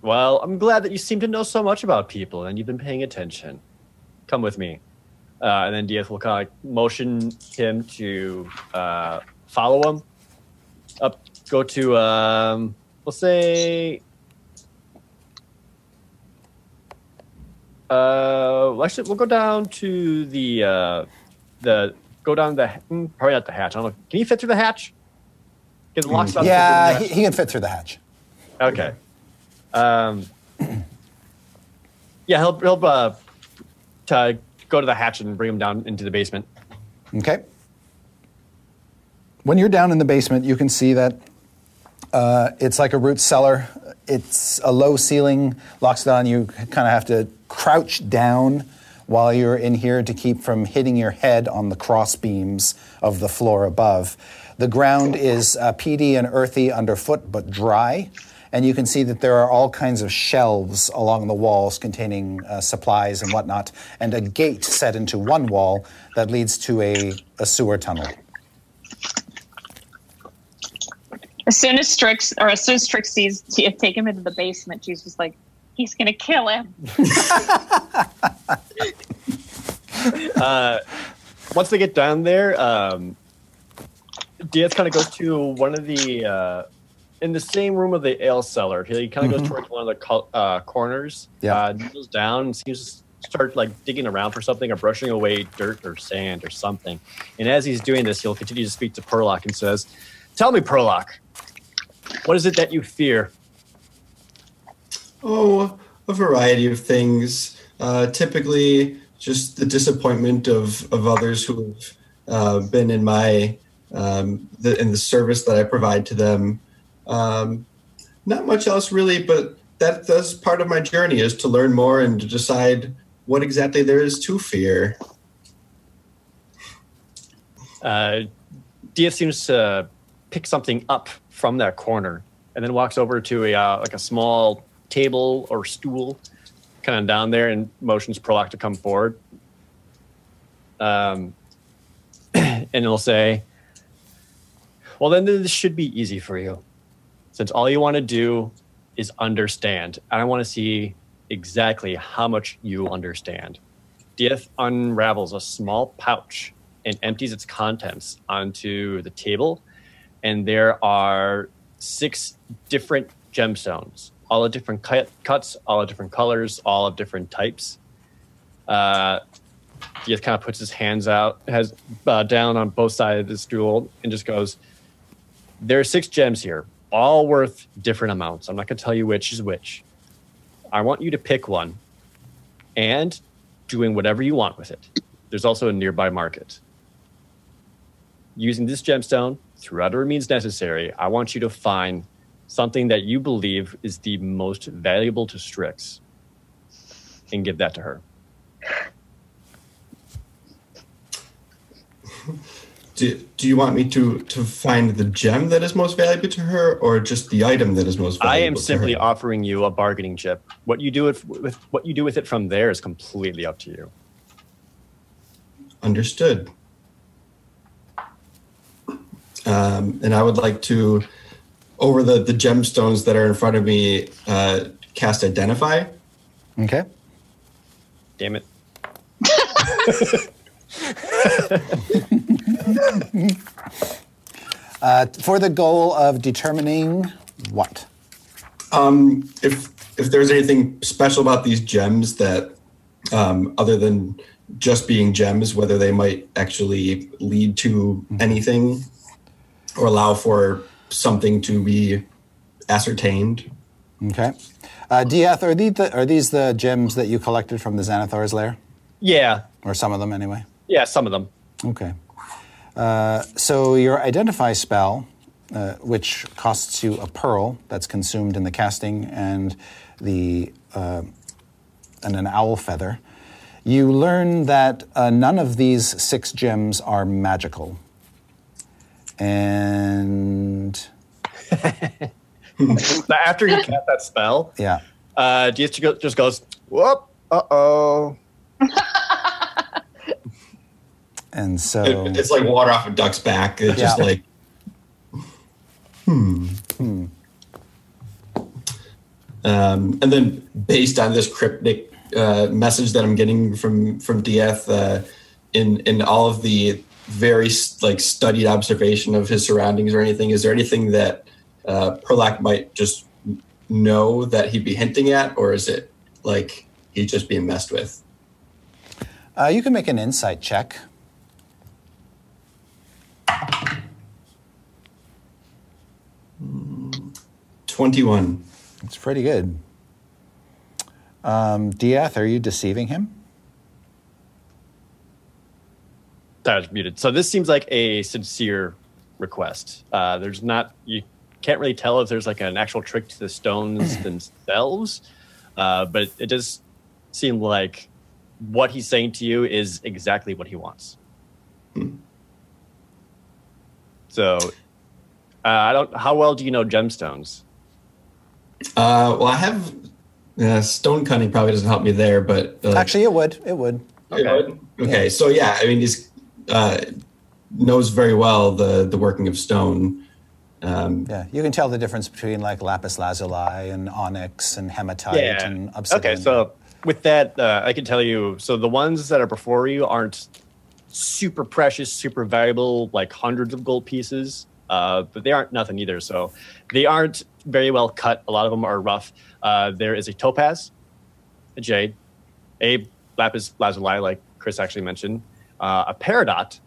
Well, I'm glad that you seem to know so much about people and you've been paying attention. Come with me. Uh, and then Dieth will kind of motion him to uh, follow him up. Go to um, we'll say. Uh, actually, we'll go down to the uh, the go down the mm, probably not the hatch. I don't know. Can he fit through the hatch? Because the lock's about to fit Yeah, he, he can fit through the hatch. hatch. Okay. Um. Yeah, he'll he'll uh, to go to the hatch and bring him down into the basement. Okay. when you're down in the basement, you can see that uh, it's like a root cellar. It's a low ceiling, Loxodon. You kind of have to crouch down while you're in here to keep from hitting your head on the cross beams of the floor above. The ground is uh, peaty and earthy underfoot, but dry. And you can see that there are all kinds of shelves along the walls containing uh, supplies and whatnot, and a gate set into one wall that leads to a, a sewer tunnel. As soon as Strix, or as soon as Strix sees take him into the basement, she's just like, he's gonna kill him. uh, once they get down there, um, Dieth kind of goes to one of the uh, in the same room of the ale cellar. He kind of goes towards one of the co- uh, corners. Yeah. uh, kneels down and seems to start like digging around for something or brushing away dirt or sand or something. And as he's doing this, he'll continue to speak to Perlock and says, "Tell me, Perlock, what is it that you fear?" Oh, a variety of things. Uh, typically, just the disappointment of, of others who have uh, been in my um, the, in the service that I provide to them. Um, not much else really, but that that's part of my journey is to learn more and to decide what exactly there is to fear. Uh, Dieth seems to pick something up from that corner and then walks over to a uh, like a small table or stool, kind of down there, and motions Prolock to come forward. Um, and he'll say, "Well, then this should be easy for you, since all you want to do is understand. And I want to see exactly how much you understand." Dieth unravels a small pouch and empties its contents onto the table. And there are six different gemstones, all of different cut, cuts, all of different colors, all of different types. Uh, he just kind of puts his hands out, has uh, down on both sides of the stool, and just goes, There are six gems here, all worth different amounts. I'm not going to tell you which is which. I want you to pick one and doing whatever you want with it. There's also a nearby market using this gemstone through whatever means necessary, I want you to find something that you believe is the most valuable to Strix and give that to her. Do, do you want me to to find the gem that is most valuable to her, or just the item that is most valuable? I am simply her? offering you a bargaining chip. What you do with, with what you do with it from there is completely up to you. Understood. Um, and I would like to, over the, the gemstones that are in front of me, uh, cast Identify. Okay. Damn it. Uh, for the goal of determining what? Um, if if there's anything special about these gems that, um, other than just being gems, whether they might actually lead to anything or allow for something to be ascertained. Okay. Uh, Dieth, are these, the, are these the gems that you collected from the Xanathar's lair? Yeah. Or some of them, anyway? Yeah, some of them. Okay. Uh, so your identify spell, uh, which costs you a pearl that's consumed in the casting, and the uh, and an owl feather, you learn that uh, none of these six gems are magical. And After you cast that spell, yeah, uh, Dieth just just goes, whoop, uh oh. and so It- it's like water off a duck's back. It's just like, hmm. hmm. Um, and then based on this cryptic uh, message that I'm getting from from DF, uh, in in all of the very like studied observation of his surroundings or anything, is there anything that uh, Perlac might just know that he'd be hinting at, or is it like he's just being messed with? Uh, you can make an insight check. Twenty one. It's pretty good. Um, Dieth, are you deceiving him? That was muted. So this seems like a sincere request. Uh, there's not you can't really tell if there's like an actual trick to the stones themselves, uh, but it does seem like what he's saying to you is exactly what he wants. So, uh, I don't. How well do you know gemstones? Uh, well, I have uh, stone cutting probably doesn't help me there, but uh, Actually, it would. It would. okay. Okay, so yeah, I mean, he's uh, knows very well the the working of stone. Um, Yeah, you can tell the difference between like lapis lazuli and onyx and hematite and obsidian. Okay, so with that, uh, I can tell you. So the ones that are before you aren't super precious, super valuable, like hundreds of gold pieces, uh, but they aren't nothing either. So they aren't very well cut. A lot of them are rough. Uh, there is a topaz, a jade, a lapis lazuli, like Chris actually mentioned, uh, a peridot,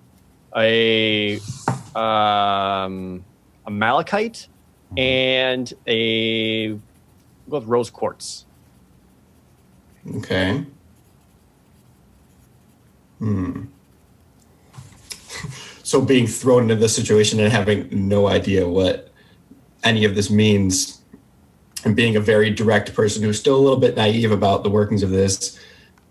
a um, a malachite, and a we'll with rose quartz. Okay. Hmm. so being thrown into this situation and having no idea what any of this means, and being a very direct person who's still a little bit naive about the workings of this,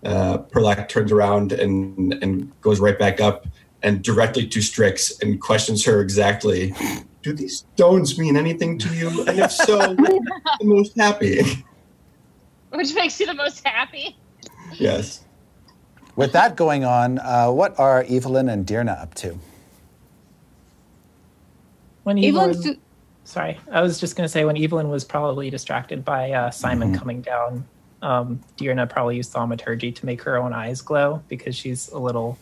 uh, Perlac turns around and and goes right back up and directly to Strix and questions her exactly. Do these stones mean anything to you? And if so, what makes you the most happy? Which makes you the most happy. yes. With that going on, uh, what are Evelyn and Dirna up to? When Evelyn, ju- sorry, I was just going to say when Evelyn was probably distracted by uh, Simon coming down, um, Dearna probably used thaumaturgy to make her own eyes glow because she's a little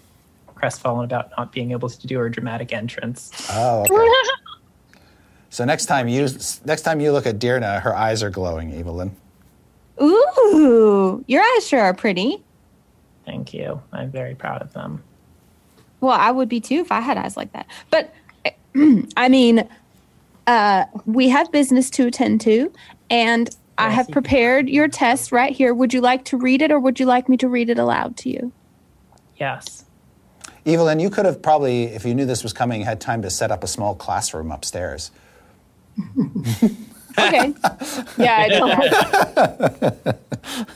crestfallen about not being able to do her dramatic entrance. Oh, okay. so next time you next time you look at Dirna, her eyes are glowing, Evelyn. Ooh, your eyes sure are pretty. Thank you. I'm very proud of them. Well, I would be too if I had eyes like that. But I mean, uh, we have business to attend to, and I have prepared your test right here. Would you like to read it, or would you like me to read it aloud to you? Yes. Evelyn, you could have probably, if you knew this was coming, had time to set up a small classroom upstairs. Okay. yeah, I know.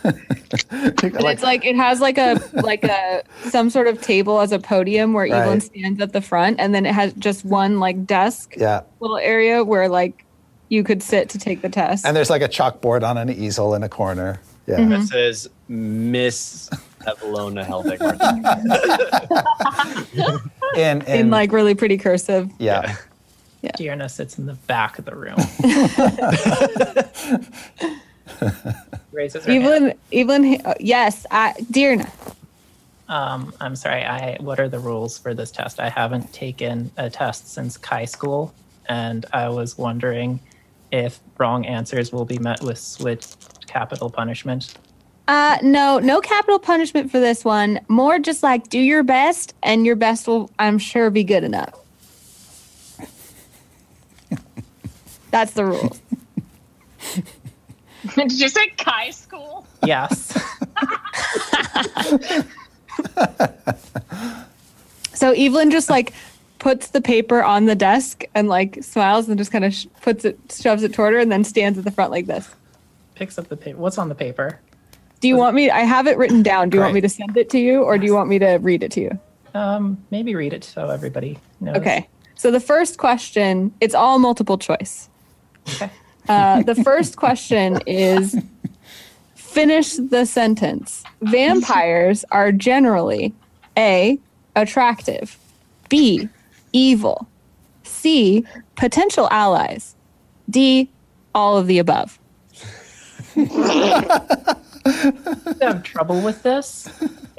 And it's like it has like a like a some sort of table as a podium where Evelyn stands at the front, and then it has just one like desk Yeah. little area where like you could sit to take the test. And there's like a chalkboard on an easel in a corner. Yeah. Mm-hmm. That says Miss Evelona Helvig. In, in, in like really pretty cursive. yeah. Dearna sits in the back of the room. Raises her hand. Evelyn, Evelyn, uh, yes, I, Dearna. Um, I'm sorry. I what are the rules for this test? I haven't taken a test since Kai school, and I was wondering if wrong answers will be met with swift capital punishment. Uh, no, no capital punishment for this one. More just like do your best, and your best will, I'm sure, be good enough. That's the rule. Did you say Kai school? Yes. So Evelyn just like puts the paper on the desk and like smiles and just kind of sh- puts it, shoves it toward her, and then stands at the front like this. Picks up the paper. What's on the paper? Do you want me? I have it written down. Do you want me to send it to you, or do you want me to read it to you? Um, maybe read it so everybody knows. Okay. So the first question, it's all multiple choice. Okay. Uh, the first question is finish the sentence. Vampires are generally A, attractive, B, evil, C, potential allies, D, all of the above. have trouble with this.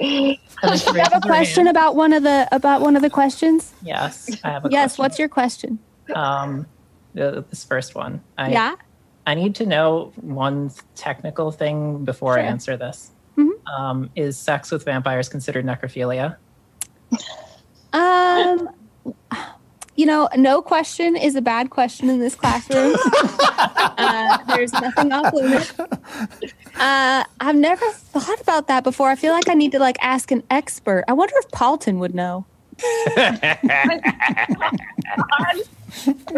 You have a question about one of the about one of the questions? Yes, I have a Yes, question. what's your question? um the, this first one? I, yeah? I need to know one technical thing before I answer this. Mhm. Um, is sex with vampires considered necrophilia? Um, you know, no question is a bad question in this classroom. uh, there's nothing off limits. Uh, I've never thought about that before. I feel like I need to like ask an expert. I wonder if Paultin would know.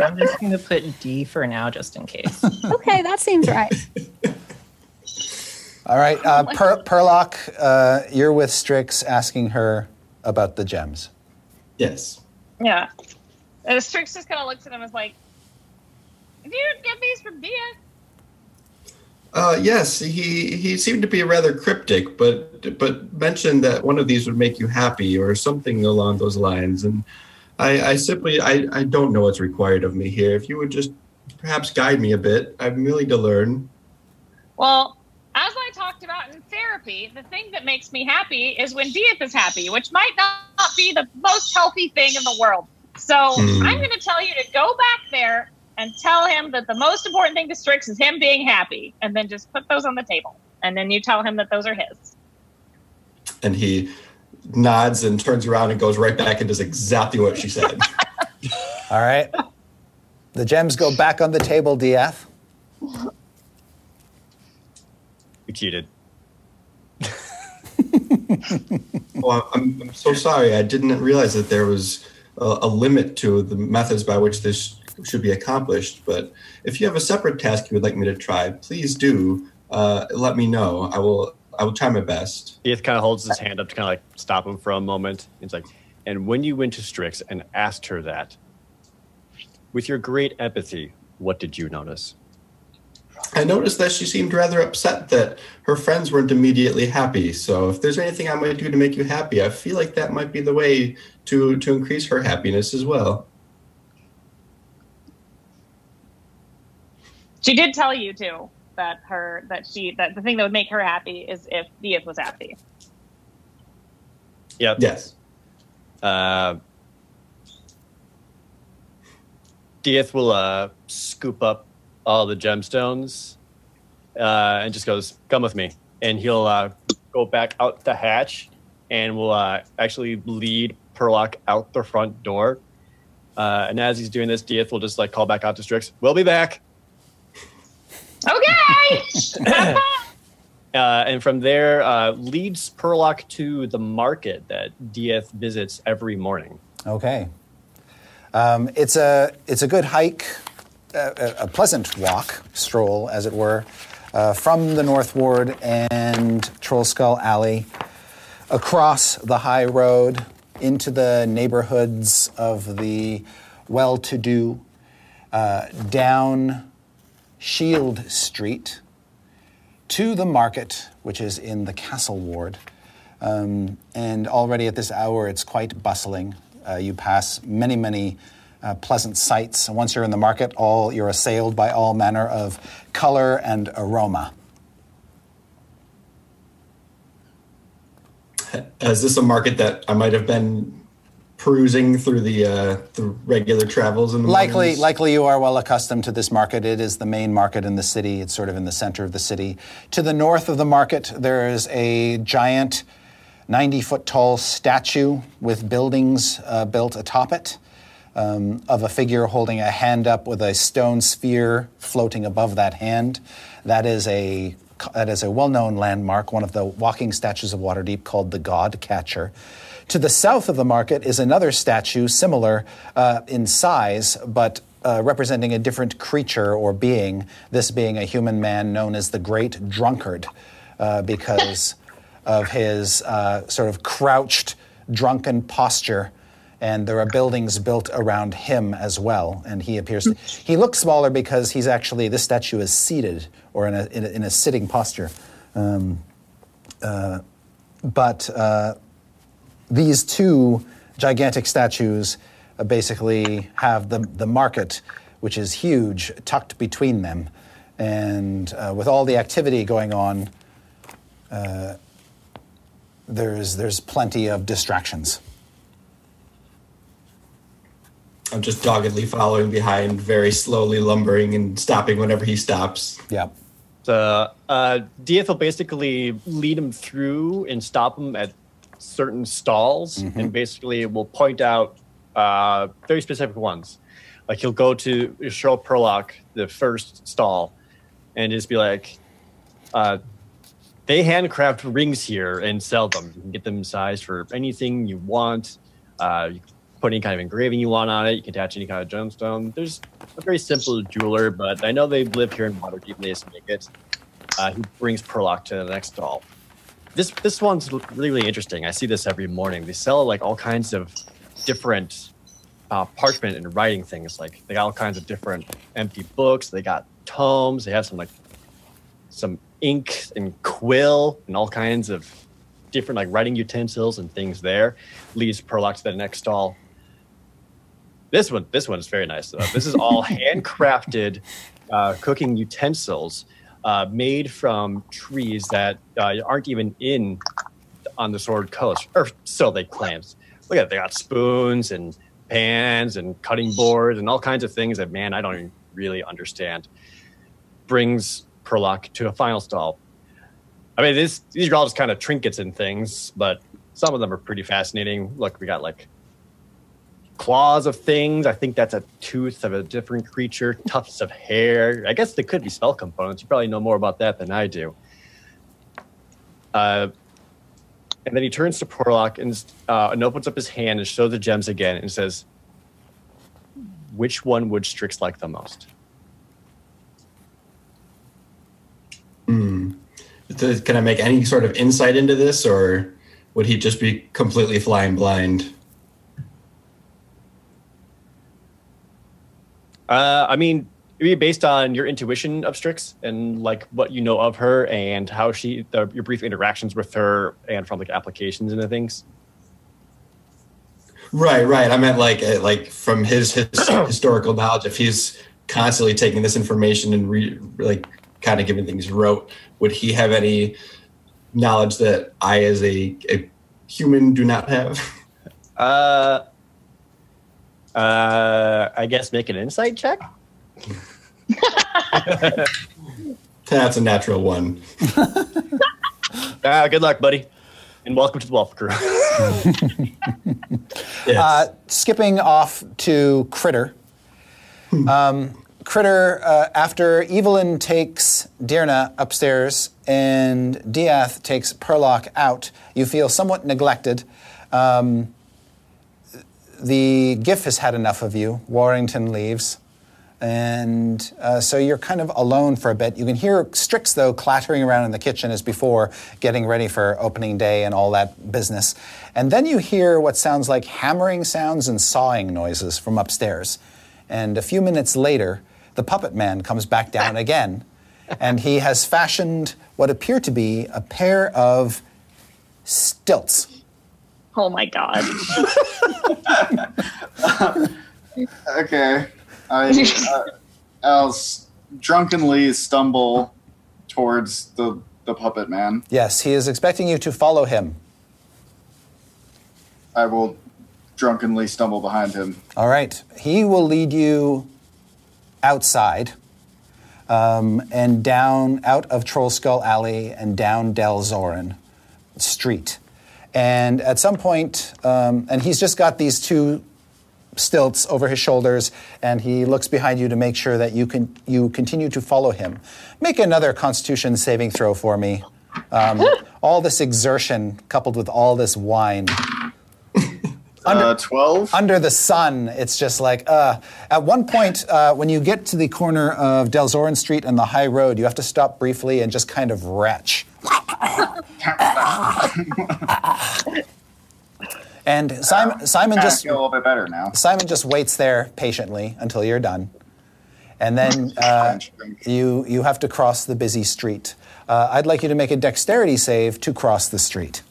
I'm just going to put D for now, just in case. Okay, that seems right. All right, uh, per- Perlock, uh, you're with Strix asking her about the gems. Yes. Yeah. And Strix just kind of looks at him is like, "Did you get these from Dieth?" Uh, yes, he he seemed to be rather cryptic, but but mentioned that one of these would make you happy or something along those lines. And I, I simply I, I don't know what's required of me here. If you would just perhaps guide me a bit, I'm willing to learn. Well, as talked about in therapy, the thing that makes me happy is when Dieth is happy, which might not be the most healthy thing in the world. So Hmm. I'm going to tell you to go back there and tell him that the most important thing to Strix is him being happy, and then just put those on the table, and then you tell him that those are his. And he nods and turns around and goes right back and does exactly what she said. All right. The gems go back on the table, Dieth. Cheated. well, I'm, I'm so sorry. I didn't realize that there was a, a limit to the methods by which this should be accomplished. But if you have a separate task you would like me to try, please do uh, let me know. I will. I will try my best. Dieth kind of holds his hand up to kind of like stop him for a moment. He's like, and when you went to Strix and asked her that, with your great empathy, what did you notice? I noticed that she seemed rather upset that her friends weren't immediately happy. So if there's anything I might do to make you happy, I feel like that might be the way to to increase her happiness as well. She did tell you too that her that she that the thing that would make her happy is if Dieth was happy. Yep. Yes. Uh, Dieth will uh, scoop up all the gemstones uh, and just goes, "Come with me," and he'll uh, go back out the hatch and will uh, actually lead Perlock out the front door. Uh, and as he's doing this, Dieth will just like call back out to Strix. We'll be back. Okay. Uh, and from there, uh, leads Perlock to the market that Dieth visits every morning. Okay. Um, it's a it's a good hike, a, pleasant walk, stroll, as it were, uh, from the North Ward and Trollskull Alley, across the high road into the neighborhoods of the well-to-do, uh, down Shield Street to the market, which is in the Castle Ward. Um, and already at this hour, it's quite bustling. Uh, you pass many, many uh, pleasant sights. And once you're in the market, all you're assailed by all manner of color and aroma. Is this a market that I might have been perusing through the uh, the regular travels in the Likely, mornings? likely you are well accustomed to this market. It is the main market in the city. It's sort of in the center of the city. To the north of the market, there is a giant, 90 foot tall statue with buildings uh, built atop it um, of a figure holding a hand up with a stone sphere floating above that hand. That is a that is a well-known landmark, one of the walking statues of Waterdeep called the God Catcher. To the south of the market is another statue similar uh, in size, but uh, representing a different creature or being, this being a human man known as the Great Drunkard, uh, because of his uh, sort of crouched, drunken posture. And there are buildings built around him as well. And he appears to, he looks smaller because he's actually, this statue is seated or in a, in a, in a sitting posture. Um, uh, but uh, these two gigantic statues uh, basically have the, the market, which is huge, tucked between them. And uh, with all the activity going on, uh, there's, there's plenty of distractions. I'm just doggedly following behind, very slowly lumbering and stopping whenever he stops. Yeah. So uh, Dieth will basically lead him through and stop him at certain stalls, and basically will point out uh, very specific ones. Like he'll go to he'll Perlock the first stall, and just be like, uh, "They handcraft rings here and sell them. You can get them sized for anything you want. Uh, you can put any kind of engraving you want on it. You can attach any kind of gemstone. There's a very simple jeweler, but I know they live here in Waterdeep and they just make it. Uh, he brings Perlock to the next stall. This this one's really really interesting. I see this every morning. They sell like all kinds of different uh, parchment and writing things. Like they got all kinds of different empty books. They got tomes. They have some like some ink and quill and all kinds of different like writing utensils and things there. Leads Perlock to the next stall. This one, this one is very nice. Though. This is all handcrafted uh, cooking utensils uh, made from trees that uh, aren't even in on the Sword Coast, or so they claim. Look at it, they got spoons and pans and cutting boards and all kinds of things that man I don't even really understand. Brings Perlock to a final stall. I mean, this these are all just kind of trinkets and things, but some of them are pretty fascinating. Look, we got like claws of things. I think that's a tooth of a different creature, tufts of hair. I guess they could be spell components. You probably know more about that than I do. Uh, and then he turns to Perlock and, uh, and opens up his hand and shows the gems again and says, Which one would Strix like the most? Hmm. Th- Can I make any sort of insight into this, or would he just be completely flying blind? Uh, I mean, it'd based on your intuition of Strix and like what you know of her and how she, the, your brief interactions with her and from like applications and the things. Right, right. I meant like uh, like from his, his historical knowledge. If he's constantly taking this information and re, like kind of giving things rote, would he have any knowledge that I, as a, a human, do not have? Uh, uh, I guess make an insight check. That's a natural one. Ah, good luck, buddy, and welcome to the Wafflecrew. Yes. Uh, skipping off to Critter. Um, Critter, uh, after Evelyn takes Dirna upstairs and Dieth takes Perlock out, you feel somewhat neglected. Um, the GIF has had enough of you. Warrington leaves. And uh, so you're kind of alone for a bit. You can hear Strix, though, clattering around in the kitchen as before, getting ready for opening day and all that business. And then you hear what sounds like hammering sounds and sawing noises from upstairs. And a few minutes later, the puppet man comes back down again. And he has fashioned what appear to be a pair of stilts. Oh my god. Okay. I, uh, I'll drunkenly stumble towards the, the puppet man. Yes, he is expecting you to follow him. I will drunkenly stumble behind him. All right. He will lead you outside um, and down out of Trollskull Alley and down Del Zorin Street. And at some point, um, and he's just got these two stilts over his shoulders, and he looks behind you to make sure that you can you continue to follow him. Make another Constitution saving throw for me. Um, all this exertion coupled with all this wine. Uh, 12? Under the sun, it's just like, uh. At one point, uh, when you get to the corner of Del Zorin Street and the high road, you have to stop briefly and just kind of retch. and Simon, Simon I just feel a little bit better now. Simon just waits there patiently until you're done, and then uh, you you have to cross the busy street. Uh, I'd like you to make a dexterity save to cross the street.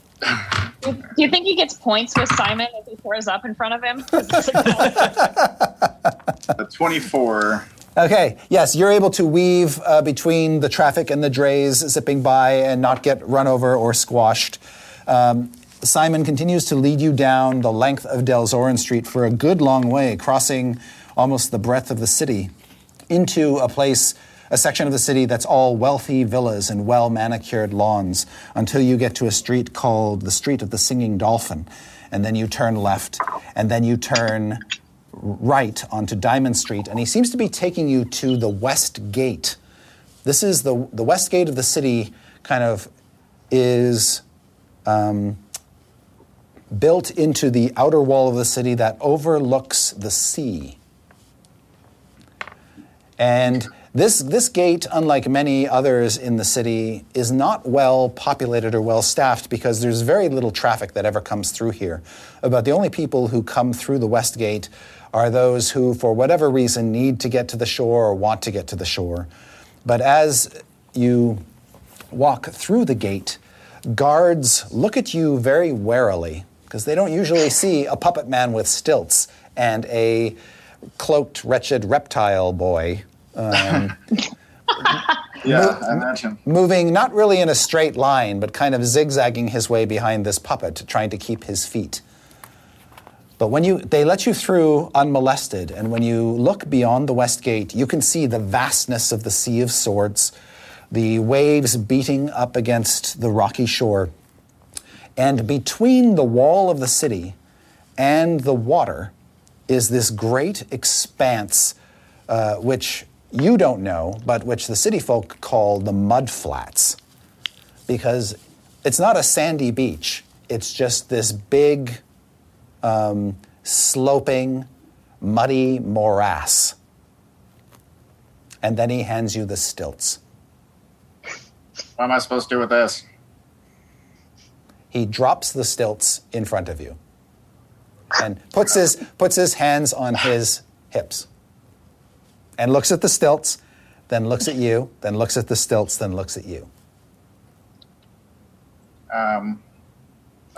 Do you think he gets points with Simon if he throws up in front of him? A 24. Okay, yes, you're able to weave uh, between the traffic and the drays zipping by and not get run over or squashed. Um, Simon continues to lead you down the length of Del Zorin Street for a good long way, crossing almost the breadth of the city into a place, a section of the city that's all wealthy villas and well manicured lawns until you get to a street called the Street of the Singing Dolphin. And then you turn left, and then you turn right onto Diamond Street, and he seems to be taking you to the West Gate. This is the the West Gate of the city. Kind of is um, built into the outer wall of the city that overlooks the sea. And this, this gate, unlike many others in the city, is not well populated or well staffed because there's very little traffic that ever comes through here. About the only people who come through the West Gate are those who, for whatever reason, need to get to the shore or want to get to the shore. But as you walk through the gate, guards look at you very warily because they don't usually see a puppet man with stilts and a cloaked, wretched reptile boy um, Yeah, I imagine. moving not really in a straight line, but kind of zigzagging his way behind this puppet, trying to keep his feet. But when you, they let you through unmolested, and when you look beyond the west gate, you can see the vastness of the Sea of Swords, the waves beating up against the rocky shore. And between the wall of the city and the water is this great expanse, uh, which you don't know, but which the city folk call the mud flats. Because it's not a sandy beach, it's just this big, um, sloping, muddy morass. And then he hands you the stilts. What am I supposed to do with this? He drops the stilts in front of you and puts his, puts his hands on his hips and looks at the stilts, then looks at you, then looks at the stilts, then looks at you. Um,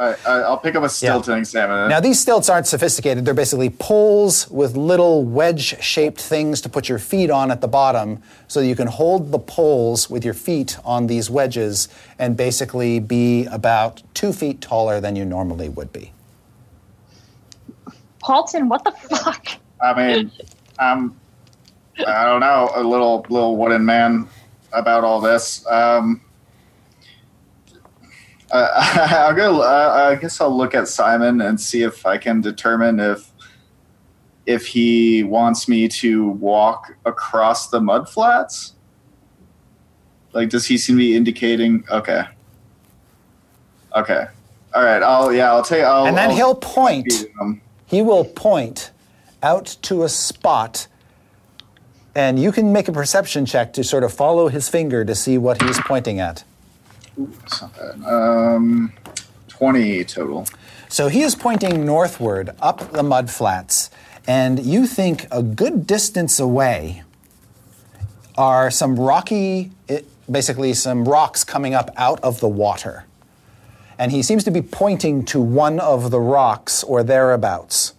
I, I, I'll pick up a stilt Yeah. and examine it. Now, these stilts aren't sophisticated. They're basically poles with little wedge shaped things to put your feet on at the bottom so you can hold the poles with your feet on these wedges and basically be about two feet taller than you normally would be. Paultin, what the fuck? I mean, I'm, I don't know, a little little wooden man about all this. Um, uh, I'll go. Uh, I guess I'll look at Simon and see if I can determine if if he wants me to walk across the mud flats. Like, does he seem to be indicating? Okay. Okay. All right. I'll yeah. I'll take. I'll, And then I'll- he'll point. He will point out to a spot, and you can make a perception check to sort of follow his finger to see what he's pointing at. Um, twenty total. So he is pointing northward up the mud flats, and you think a good distance away are some rocky, it, basically some rocks coming up out of the water. And he seems to be pointing to one of the rocks or thereabouts.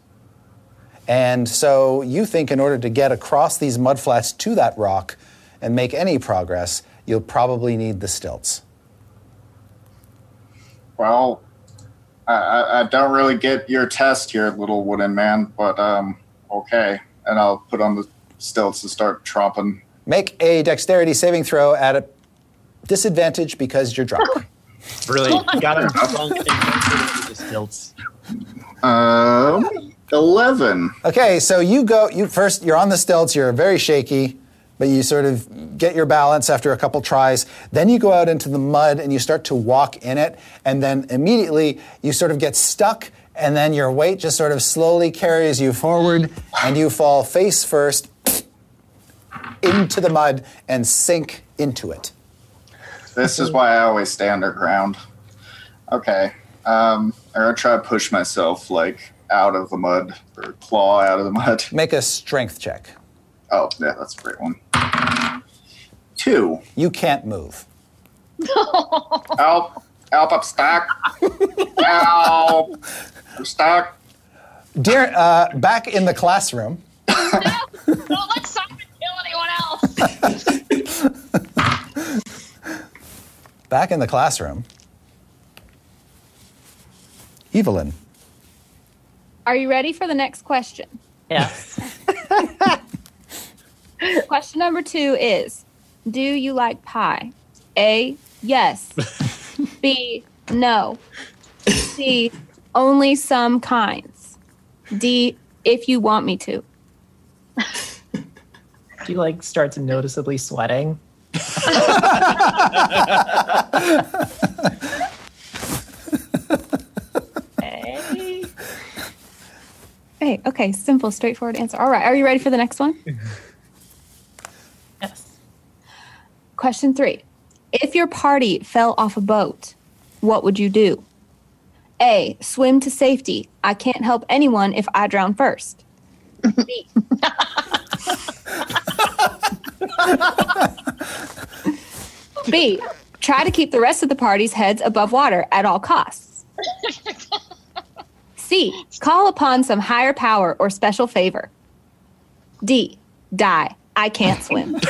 And so you think in order to get across these mud flats to that rock and make any progress, you'll probably need the stilts. Well, I, I, I don't really get your test here, little wooden man, but um, okay. And I'll put on the stilts and start tromping. Make a dexterity saving throw at a disadvantage because you're drunk. Really got him drunk and the stilts. Um, eleven. Okay, so you go. You first. You're on the stilts. You're very shaky, but you sort of get your balance after a couple tries. Then you go out into the mud and you start to walk in it, and then immediately you sort of get stuck, and then your weight just sort of slowly carries you forward, and you fall face first into the mud and sink into it. This is why I always stay underground. Okay. Um, I'm gonna try to push myself like out of the mud or claw out of the mud. Make a strength check. Oh, yeah, that's a great one. Two. You can't move. Help! Help! I'm stuck. Help! I'm stuck. Dear, uh, back in the classroom. no, Don't let Simon kill anyone else. Back in the classroom. Evelyn. Are you ready for the next question? Yes. Question number two is Do you like pie? A, yes. B, no. C, only some kinds. D, if you want me to. She like starts noticeably sweating. Okay. Great. Okay. Simple, straightforward answer. All right. Are you ready for the next one? Yes. Question three. If your party fell off a boat, what would you do? A. Swim to safety. I can't help anyone if I drown first. B. B. Try to keep the rest of the party's heads above water at all costs. C. Call upon some higher power or special favor. D. Die. I can't swim.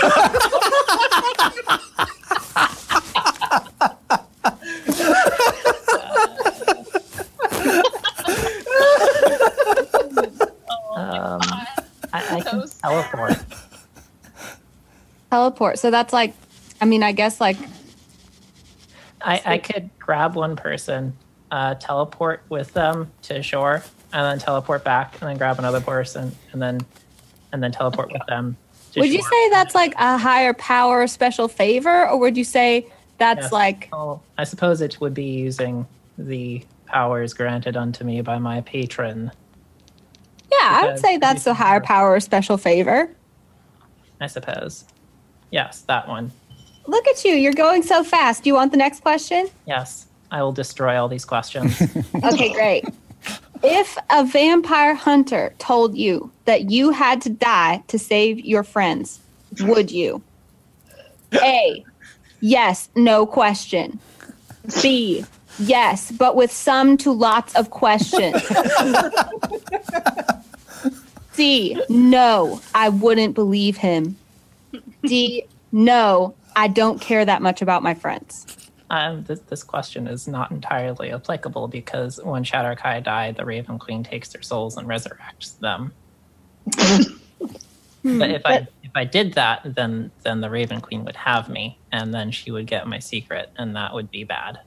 Um, I, I can teleport. Teleport. So that's like, I mean, I guess like, I, I could grab one person, uh, teleport with them to shore, and then teleport back, and then grab another person, and then and then teleport with them. To would you say that's like a higher power special favor, or would you say that's Yes. like, Oh, I suppose it would be using the powers granted unto me by my patron. yeah, I would say that's a higher power special favor. I suppose. Yes, that one. Look at you. You're going so fast. Do you want the next question? Yes, I will destroy all these questions. Okay, great. If a vampire hunter told you that you had to die to save your friends, would you? A. Yes, no question. B. Yes, but with some to lots of questions. C. No, I wouldn't believe him. D. No, I don't care that much about my friends. Um, this, this question is not entirely applicable because when Shadar-kai died, the Raven Queen takes their souls and resurrects them. but if I if I did that, then then the Raven Queen would have me, and then she would get my secret, and that would be bad.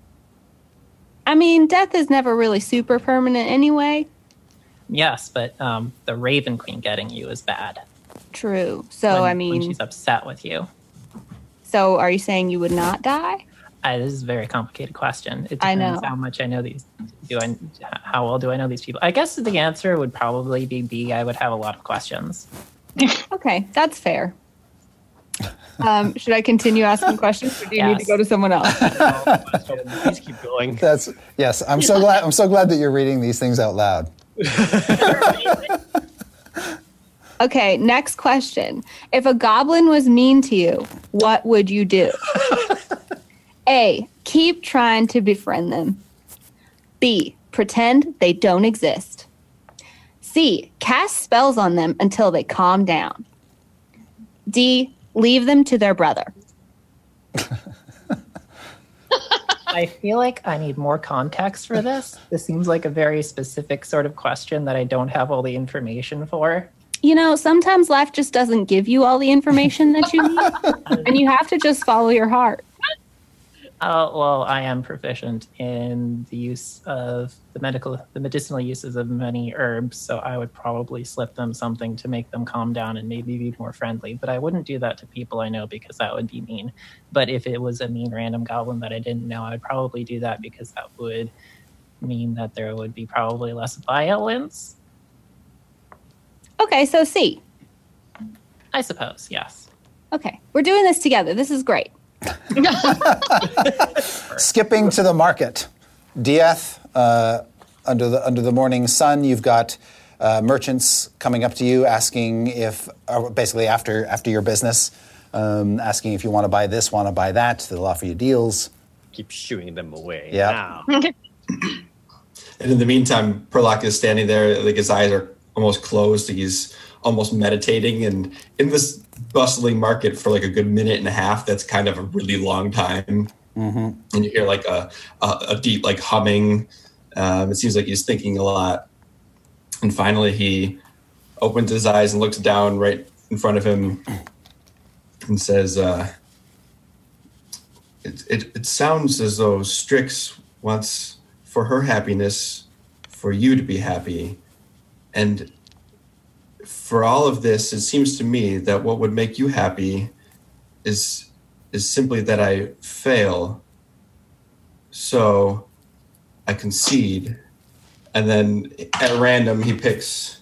I mean, death is never really super permanent anyway. Yes, but um, the Raven Queen getting you is bad. True. So, when- I when mean, she's upset with you. so are you saying you would not die? I, this is a very complicated question. It I depends know. how much I know these. Do I? How well do I know these people? I guess the answer would probably be B. I would have a lot of questions. Okay, that's fair. Um, should I continue asking questions, or do you need to go to someone else? Please keep going. That's yes. I'm so glad. I'm so glad that you're reading these things out loud. Okay, next question. If a goblin was mean to you, what would you do? A. Keep trying to befriend them. B. Pretend they don't exist. C. Cast spells on them until they calm down. D. Leave them to their brother. I feel like I need more context for this. This seems like a very specific sort of question that I don't have all the information for. You know, sometimes life just doesn't give you all the information that you need, and you have to just follow your heart. Uh, well, I am proficient in the use of the medical, the medicinal uses of many herbs, so I would probably slip them something to make them calm down and maybe be more friendly. But I wouldn't do that to people I know because that would be mean. But if it was a mean random goblin that I didn't know, I would probably do that because that would mean that there would be probably less violence. Okay, so C. I suppose, yes. Okay, we're doing this together. This is great. Skipping to the market, Dieth, uh, under the under the morning sun, you've got uh, merchants coming up to you asking if, uh, basically after after your business, um, asking if you want to buy this, want to buy that. They'll offer you deals. Keep shooing them away. Yeah. And in the meantime, Perlock is standing there, like his eyes are almost closed. He's almost meditating. And in this bustling market for like a good minute and a half, that's kind of a really long time. And you hear like a, a, a deep, like humming. Um, it seems like he's thinking a lot. And finally, he opens his eyes and looks down right in front of him and says, uh, it, it, it sounds as though Strix wants for her happiness for you to be happy. And for all of this, it seems to me that what would make you happy is is simply that I fail. So I concede. And then at random he picks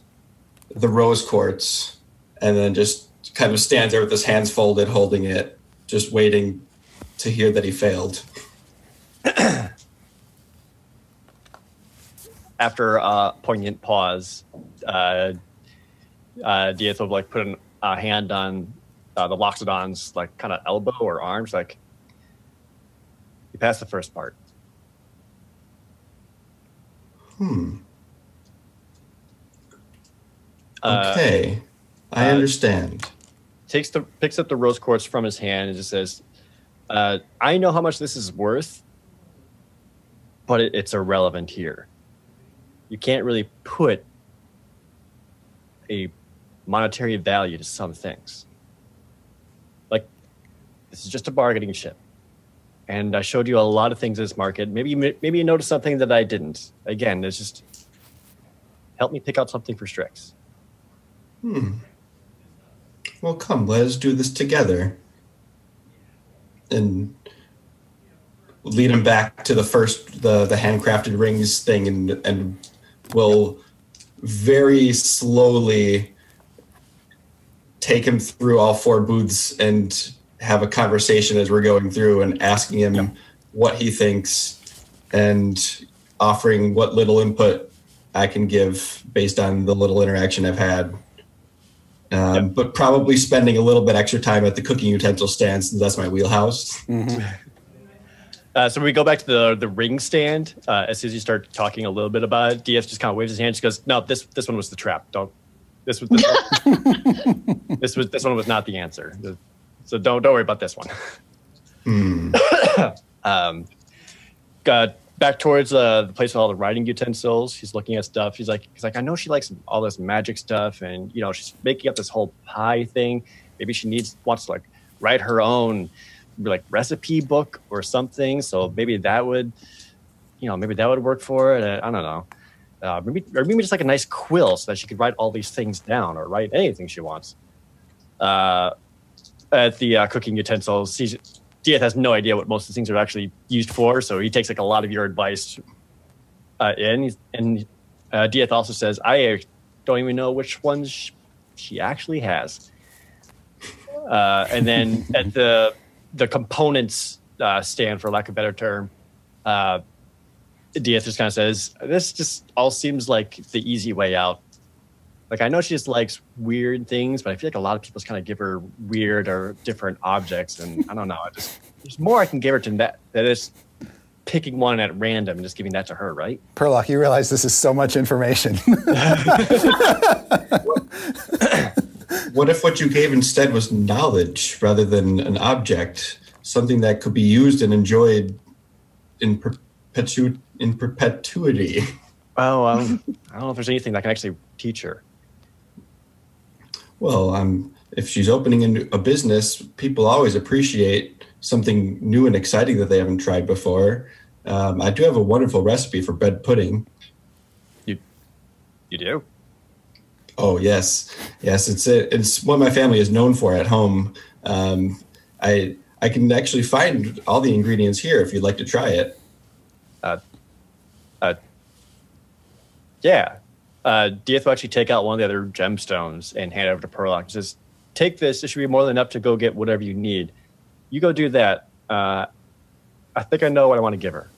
the rose quartz and then just kind of stands there with his hands folded, holding it, just waiting to hear that he failed. After a poignant pause, uh, uh, Dieth will like put an, a hand on uh, the Loxodon's like kind of elbow or arms, like you passed the first part. Hmm. Uh, Okay. I uh, understand. takes the picks up the rose quartz from his hand and just says, uh, "I know how much this is worth, but it, it's irrelevant here. You can't really put a monetary value to some things. Like this is just a bargaining chip, and I showed you a lot of things in this market. Maybe you, maybe you noticed something that I didn't. Again, it's just help me pick out something for Strix." Hmm. Well, come, let us do this together. And lead him back to the first, the the handcrafted rings thing, and and we'll very slowly take him through all four booths and have a conversation as we're going through and asking him what he thinks and offering what little input I can give based on the little interaction I've had um, but probably spending a little bit extra time at the cooking utensil stand since that's my wheelhouse. Uh, so we go back to the the ring stand. Uh, as soon as you start talking a little bit about it, Dieth just kind of waves his hand. She goes, "No, this this one was the trap. Don't this was this, one, this was this one was not the answer. So don't don't worry about this one." Hmm. um, got back towards uh, the place with all the writing utensils. He's looking at stuff. He's like, he's like, I know she likes all this magic stuff, and you know, she's making up this whole pie thing. Maybe she needs wants to like write her own like recipe book or something. So maybe that would, you know, maybe that would work for it. I don't know. Uh, maybe or maybe just like a nice quill so that she could write all these things down or write anything she wants. Uh, at the uh, cooking utensils, he's, Dieth has no idea what most of the things are actually used for, so he takes like a lot of your advice uh, in. And uh, Dieth also says, "I don't even know which ones sh- she actually has." Uh, and then at the the components uh, stand, for lack of a better term, uh, Dieth just kind of says, "This just all seems like the easy way out." Like I know she just likes weird things, but I feel like a lot of people just kind of give her weird or different objects, and I don't know. I just there's more I can give her to that. That is picking one at random and just giving that to her, right? Perlock, you realize this is so much information. What if what you gave instead was knowledge rather than an object, something that could be used and enjoyed in perpetu- in perpetuity? Oh, um, I don't know if there's anything that can actually teach her. Well, um, if she's opening a, new- a business, people always appreciate something new and exciting that they haven't tried before. Um, I do have a wonderful recipe for bread pudding. You you do? Oh yes, yes. It's a, it's what my family is known for at home. Um, I I can actually find all the ingredients here if you'd like to try it. Uh, uh, yeah. Uh, Dieth will actually take out one of the other gemstones and hand it over to Perlock. Says, "Take this. This should be more than enough to go get whatever you need. You go do that. Uh, I think I know what I want to give her."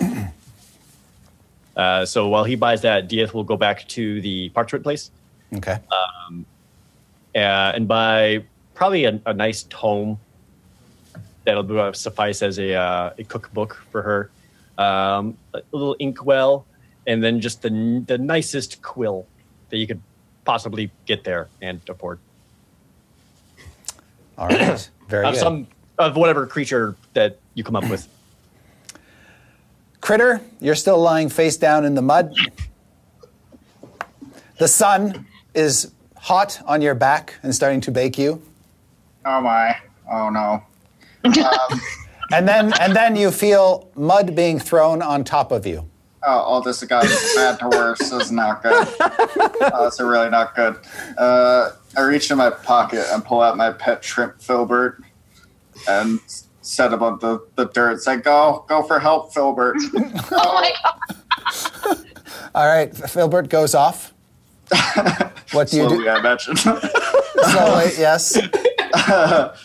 uh, so while he buys that, Dieth will go back to the parchment place okay. uh, and buy probably a, a nice tome that'll uh, suffice as a, uh, a cookbook for her, um, a little inkwell, and then just the, the nicest quill that you could possibly get there and afford. All right. Very Of good. some of whatever creature that you come up with. Critter, you're still lying face down in the mud. The sun is hot on your back and starting to bake you. Oh my. Oh no. And then and then you feel mud being thrown on top of you. Oh, all this got bad to worse. This is not good. Oh, it's really not good. Uh, I reach in my pocket and pull out my pet shrimp filbert and set him on the, the dirt. Say, go, go for help, filbert. Oh my god. All right, Filbert goes off. What do you do? I imagine. Slowly, yes. uh,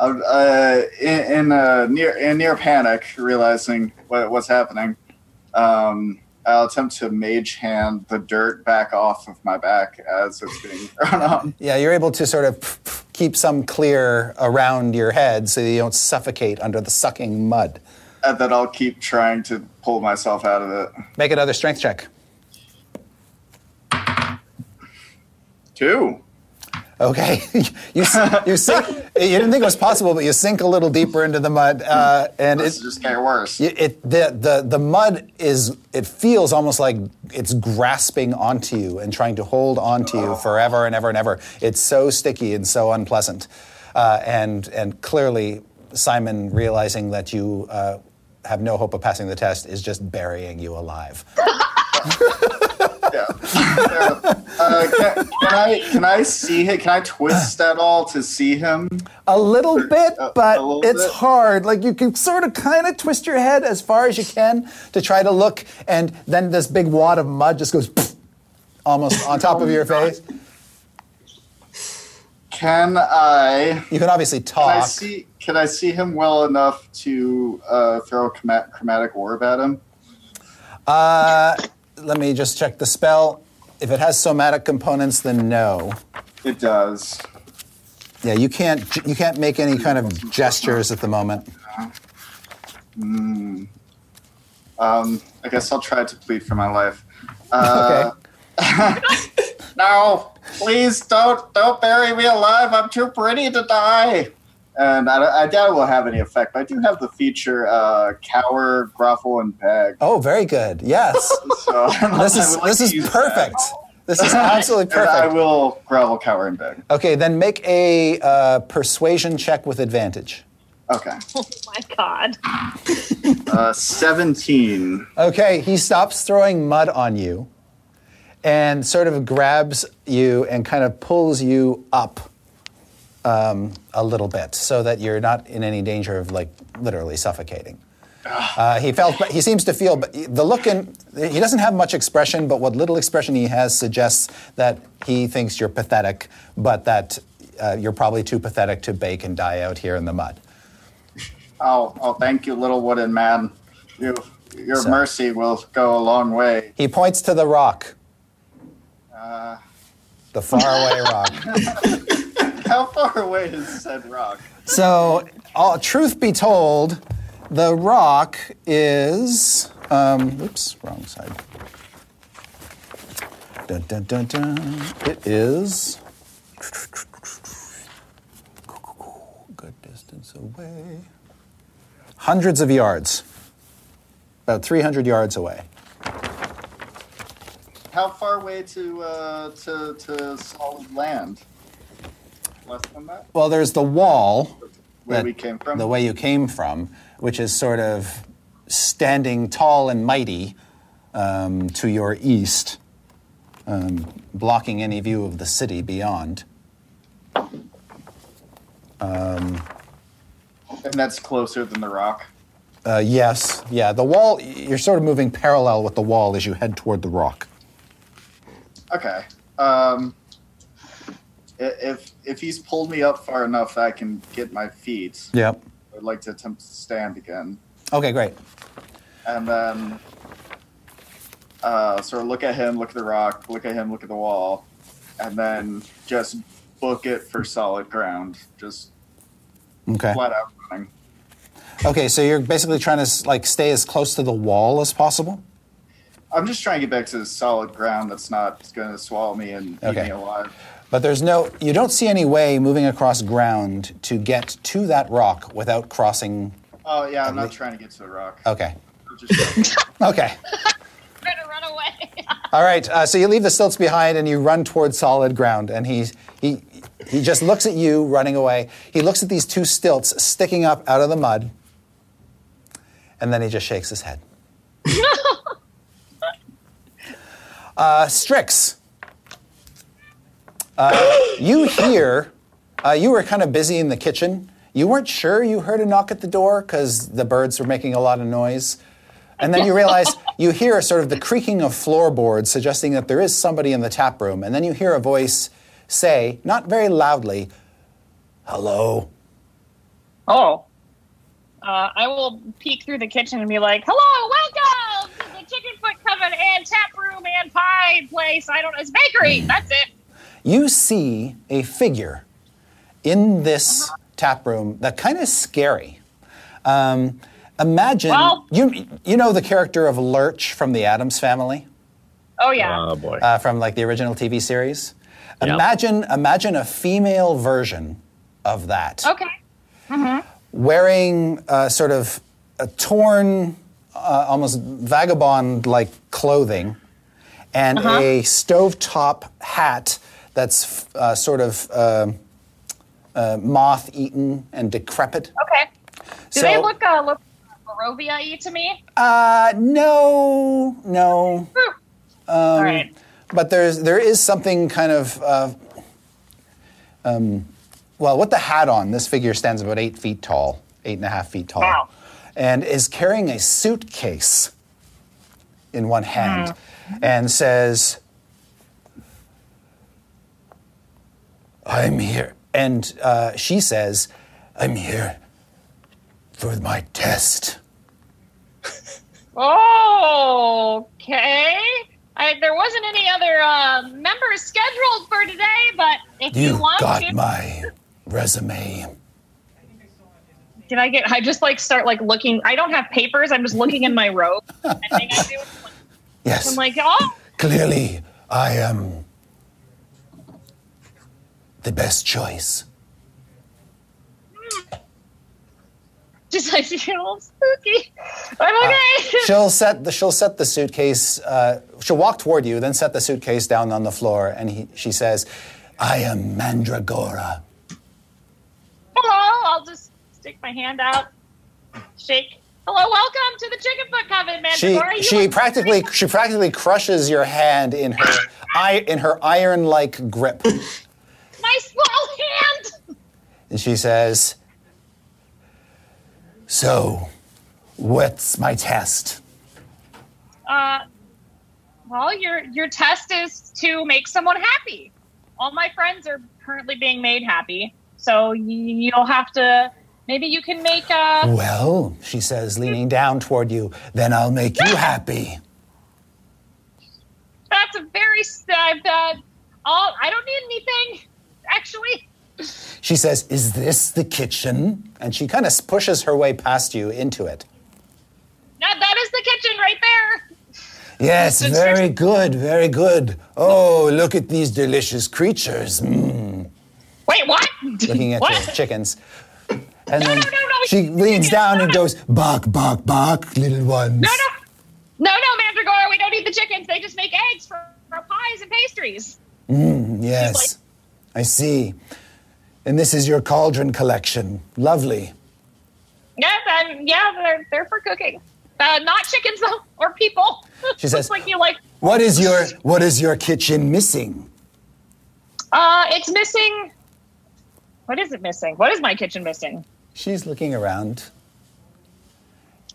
in, in uh, near in near panic, realizing what, what's happening, um, I'll attempt to mage hand the dirt back off of my back as it's being thrown on. Yeah, you're able to sort of keep some clear around your head so you don't suffocate under the sucking mud. And then I'll keep trying to pull myself out of it. Make another strength check. Two. Okay, you you sink. You didn't think it was possible, but you sink a little deeper into the mud, uh, and it, just get worse. it, it the, the the mud is. It feels almost like it's grasping onto you and trying to hold onto you forever and ever and ever. It's so sticky and so unpleasant, uh, and and clearly Simon realizing that you. Uh, have no hope of passing the test is just burying you alive. Uh, can, can I can I see him? Can I twist at all to see him? A little bit, a- but a little it's bit? hard. Like you can sort of kind of twist your head as far as you can to try to look, and then this big wad of mud just goes almost on top of your face. Can I? You can obviously Can I talk. see? Can I see him well enough to uh, throw a chromatic orb at him? Uh, let me just check the spell. If it has somatic components, then no. It does. Yeah, you can't. You can't make any kind of gestures at the moment. Um, I guess I'll try to plead for my life. Uh, Okay. No, please don't don't bury me alive. I'm too pretty to die. And I, I doubt it will have any effect. But I do have the feature uh, cower, grovel, and beg. Oh, very good. Yes, So this is like this is perfect. that. This is absolutely And I will grovel, cower, and beg. Okay, then make a uh, persuasion check with advantage. Okay. Oh my god. Uh, 17. Okay, he stops throwing mud on you and sort of grabs you and kind of pulls you up um, a little bit so that you're not in any danger of like literally suffocating. Uh, he felt. He seems to feel. But the look in. He doesn't have much expression, but what little expression he has suggests that he thinks you're pathetic, but that uh, you're probably too pathetic to bake and die out here in the mud. Oh, oh, thank you, little wooden man. You, your So- mercy will go a long way. He points to the rock, Uh, the faraway rock. how far away is said rock? So, uh, truth be told, the rock is. Um, oops, wrong side. Dun, dun, dun, dun. It is. Good distance away. Hundreds of yards. About 300 yards away. How far away to uh, to to solid land? Less than that. Well, there's the wall. Where that- we came from. The way you came from, which is sort of standing tall and mighty um, to your east, um, blocking any view of the city beyond. and that's closer than the rock. Uh, yes, yeah, the wall, you're sort of moving parallel with the wall as you head toward the rock. Okay. Um, if if he's pulled me up far enough that I can get my feet, Yep. I'd like to attempt to stand again, Okay, great. and then uh, sort of look at him, look at the rock, look at him, look at the wall, and then just book it for solid ground, just Okay. flat out running. Okay, so you're basically trying to like stay as close to the wall as possible? I'm just trying to get back to solid ground that's not going to swallow me and eat me alive. But there's no, you don't see any way moving across ground to get to that rock without crossing. Oh yeah, I'm not lea- trying to get to the rock. Okay. I'm just- Okay. Trying to run away. All right. Uh, so you leave the stilts behind and you run towards solid ground. And he, he, he just looks at you running away. He looks at these two stilts sticking up out of the mud. And then he just shakes his head. uh, Strix. Uh, you hear, uh, you were kind of busy in the kitchen. You weren't sure you heard a knock at the door because the birds were making a lot of noise. And then you realize you hear sort of the creaking of floorboards, suggesting that there is somebody in the tap room. And then you hear a voice say, not very loudly, Hello. Oh. Uh, I will peek through the kitchen and be like, "Hello, welcome to the Chicken Foot Coven and Tap Room and Pie Place. I don't know, it's bakery. That's it." You see a figure in this tap room that kind of scary. Um, imagine Well- you you know the character of Lurch from the Addams Family. Oh yeah. Oh boy. uh, from like the original TV series. Yeah. Imagine, imagine a female version of that, okay. Mm-hmm. wearing uh, sort of a torn, uh, almost vagabond-like clothing, and a stovetop hat that's uh, sort of uh, uh, moth-eaten and decrepit. Okay. Do So- they look uh, look Barovia-y to me? Uh, no, no. Whew. All right. But there's there is something kind of uh, um, well, with the hat on, this figure stands about eight feet tall, eight and a half feet tall, Wow. and is carrying a suitcase in one hand, and says, "I'm here," and uh, she says, "I'm here for my test." oh, Okay. I, there wasn't any other uh, members scheduled for today, but if you, You want got to, my resume. can I get? I just like start like looking. I don't have papers. I'm just looking in my robe. I think I do. Yes. I'm like, oh, Clearly, I am the best choice. just like feel a little spooky. I'm okay. She'll set the she'll set the suitcase. Uh, she'll walk toward you, then set the suitcase down on the floor, and he, she says, "I am Mandragora." Hello. I'll just stick my hand out, shake. Hello, welcome to the Chicken Foot Coven, man. She she practically she practically crushes your hand in her i in her iron like grip, my small hand. and she says, "So, what's my test?" Uh, well, your your test is to make someone happy. All my friends are currently being made happy, so y- you'll have to. Maybe you can make uh Well, she says, leaning down toward you, then I'll make you happy. That's a very. Uh, all I don't need anything, actually. She says, Is this the kitchen? And she kind of pushes her way past you into it. That that is the kitchen right there. Yes, very good, very good. Oh, look at these delicious creatures. Mm. Wait, what? Looking at what? your chickens. And No, then no, no, no, she leans down and goes, Bark, bark, bark, little ones. No, no, no, no, Mandragora. We don't eat the chickens. They just make eggs for, for pies and pastries. Yes, I see. And this is your cauldron collection. Lovely. Yeah, and yeah, they're they're for cooking. Uh, not chickens though, or people. She says- like you like. What is your what is your kitchen missing? Uh, it's missing. What is it missing? What is my kitchen missing? She's looking around.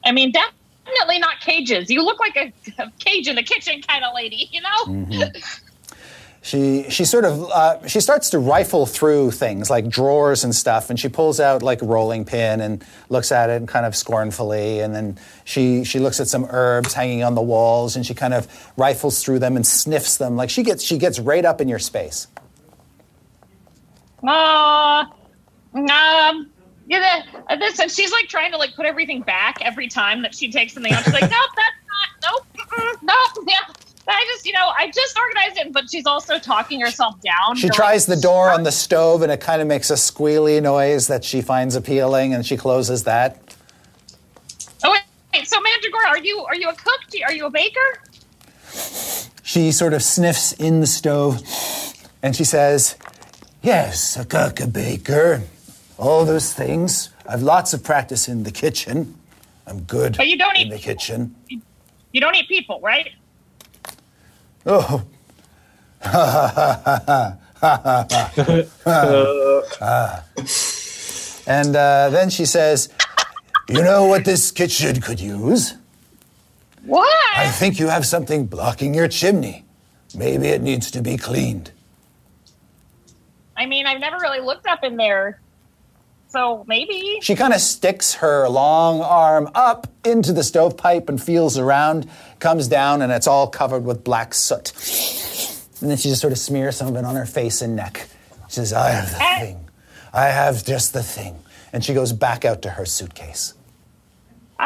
I mean, definitely not cages. You look like a, a cage in the kitchen kind of lady, you know? Mm-hmm. She she sort of uh, she starts to rifle through things like drawers and stuff, and she pulls out like a rolling pin and looks at it kind of scornfully, and then she she looks at some herbs hanging on the walls, and she kind of rifles through them and sniffs them. Like she gets she gets right up in your space. Uh, um, yeah, the, this, and she's like trying to like put everything back every time that she takes something out. She's like, nope, that's not, nope, nope, yeah. I just, you know, I just organized it, but she's also talking herself down. She like, tries the door on the stove, and it kind of makes a squealy noise that she finds appealing, and she closes that. Oh wait, wait, so Mandragora, are you are you a cook? Are you a baker? She sort of sniffs in the stove and she says, Yes, a cook, a baker, all those things. I've lots of practice in the kitchen. I'm good But you don't in eat- the kitchen. You don't eat people, right? Oh, and uh, then she says, You know what this kitchen could use? What? I think you have something blocking your chimney. Maybe it needs to be cleaned. I mean, I've never really looked up in there. So maybe. She kind of sticks her long arm up into the stovepipe and feels around, comes down, and it's all covered with black soot. And then she just sort of smears some of it on her face and neck. She says, I have the Eh. thing. I have just the thing. And she goes back out to her suitcase. Ah,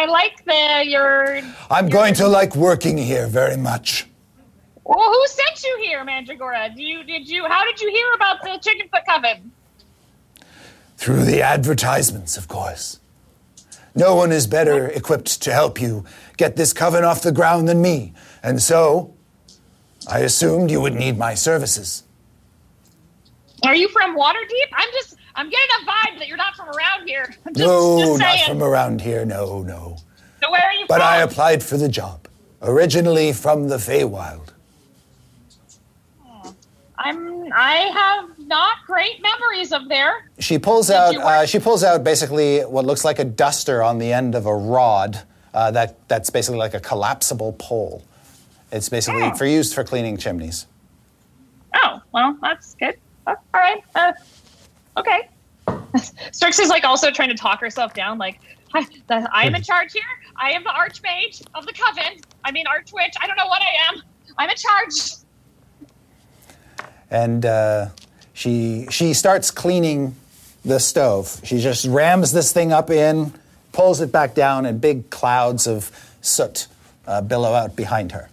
I like the your. I'm going to like working here very much. Well, who sent you here, Mandragora? Do you did you? How did you hear about the Chickenfoot Coven? Through the advertisements, of course. No one is better equipped to help you get this coven off the ground than me. And so, I assumed you would need my services. Are you from Waterdeep? I'm just. I'm getting a vibe that you're not from around here. Just, no, just not from around here, no, no. so where are you But from? I applied for the job, originally from the Feywild. I'm. I have not great memories of there. She pulls Did out. Uh, she pulls out basically what looks like a duster on the end of a rod. Uh, that that's basically like a collapsible pole. It's basically Oh. for used for cleaning chimneys. Oh, well, that's good. Uh, all right. Uh, okay. Strixie's like also trying to talk herself down. Like, I, the, I am in charge here. I am the archmage of the coven. I mean, archwitch. I don't know what I am. I'm in charge. and uh, she she starts cleaning the stove. She just rams this thing up in, pulls it back down, and big clouds of soot uh, billow out behind her.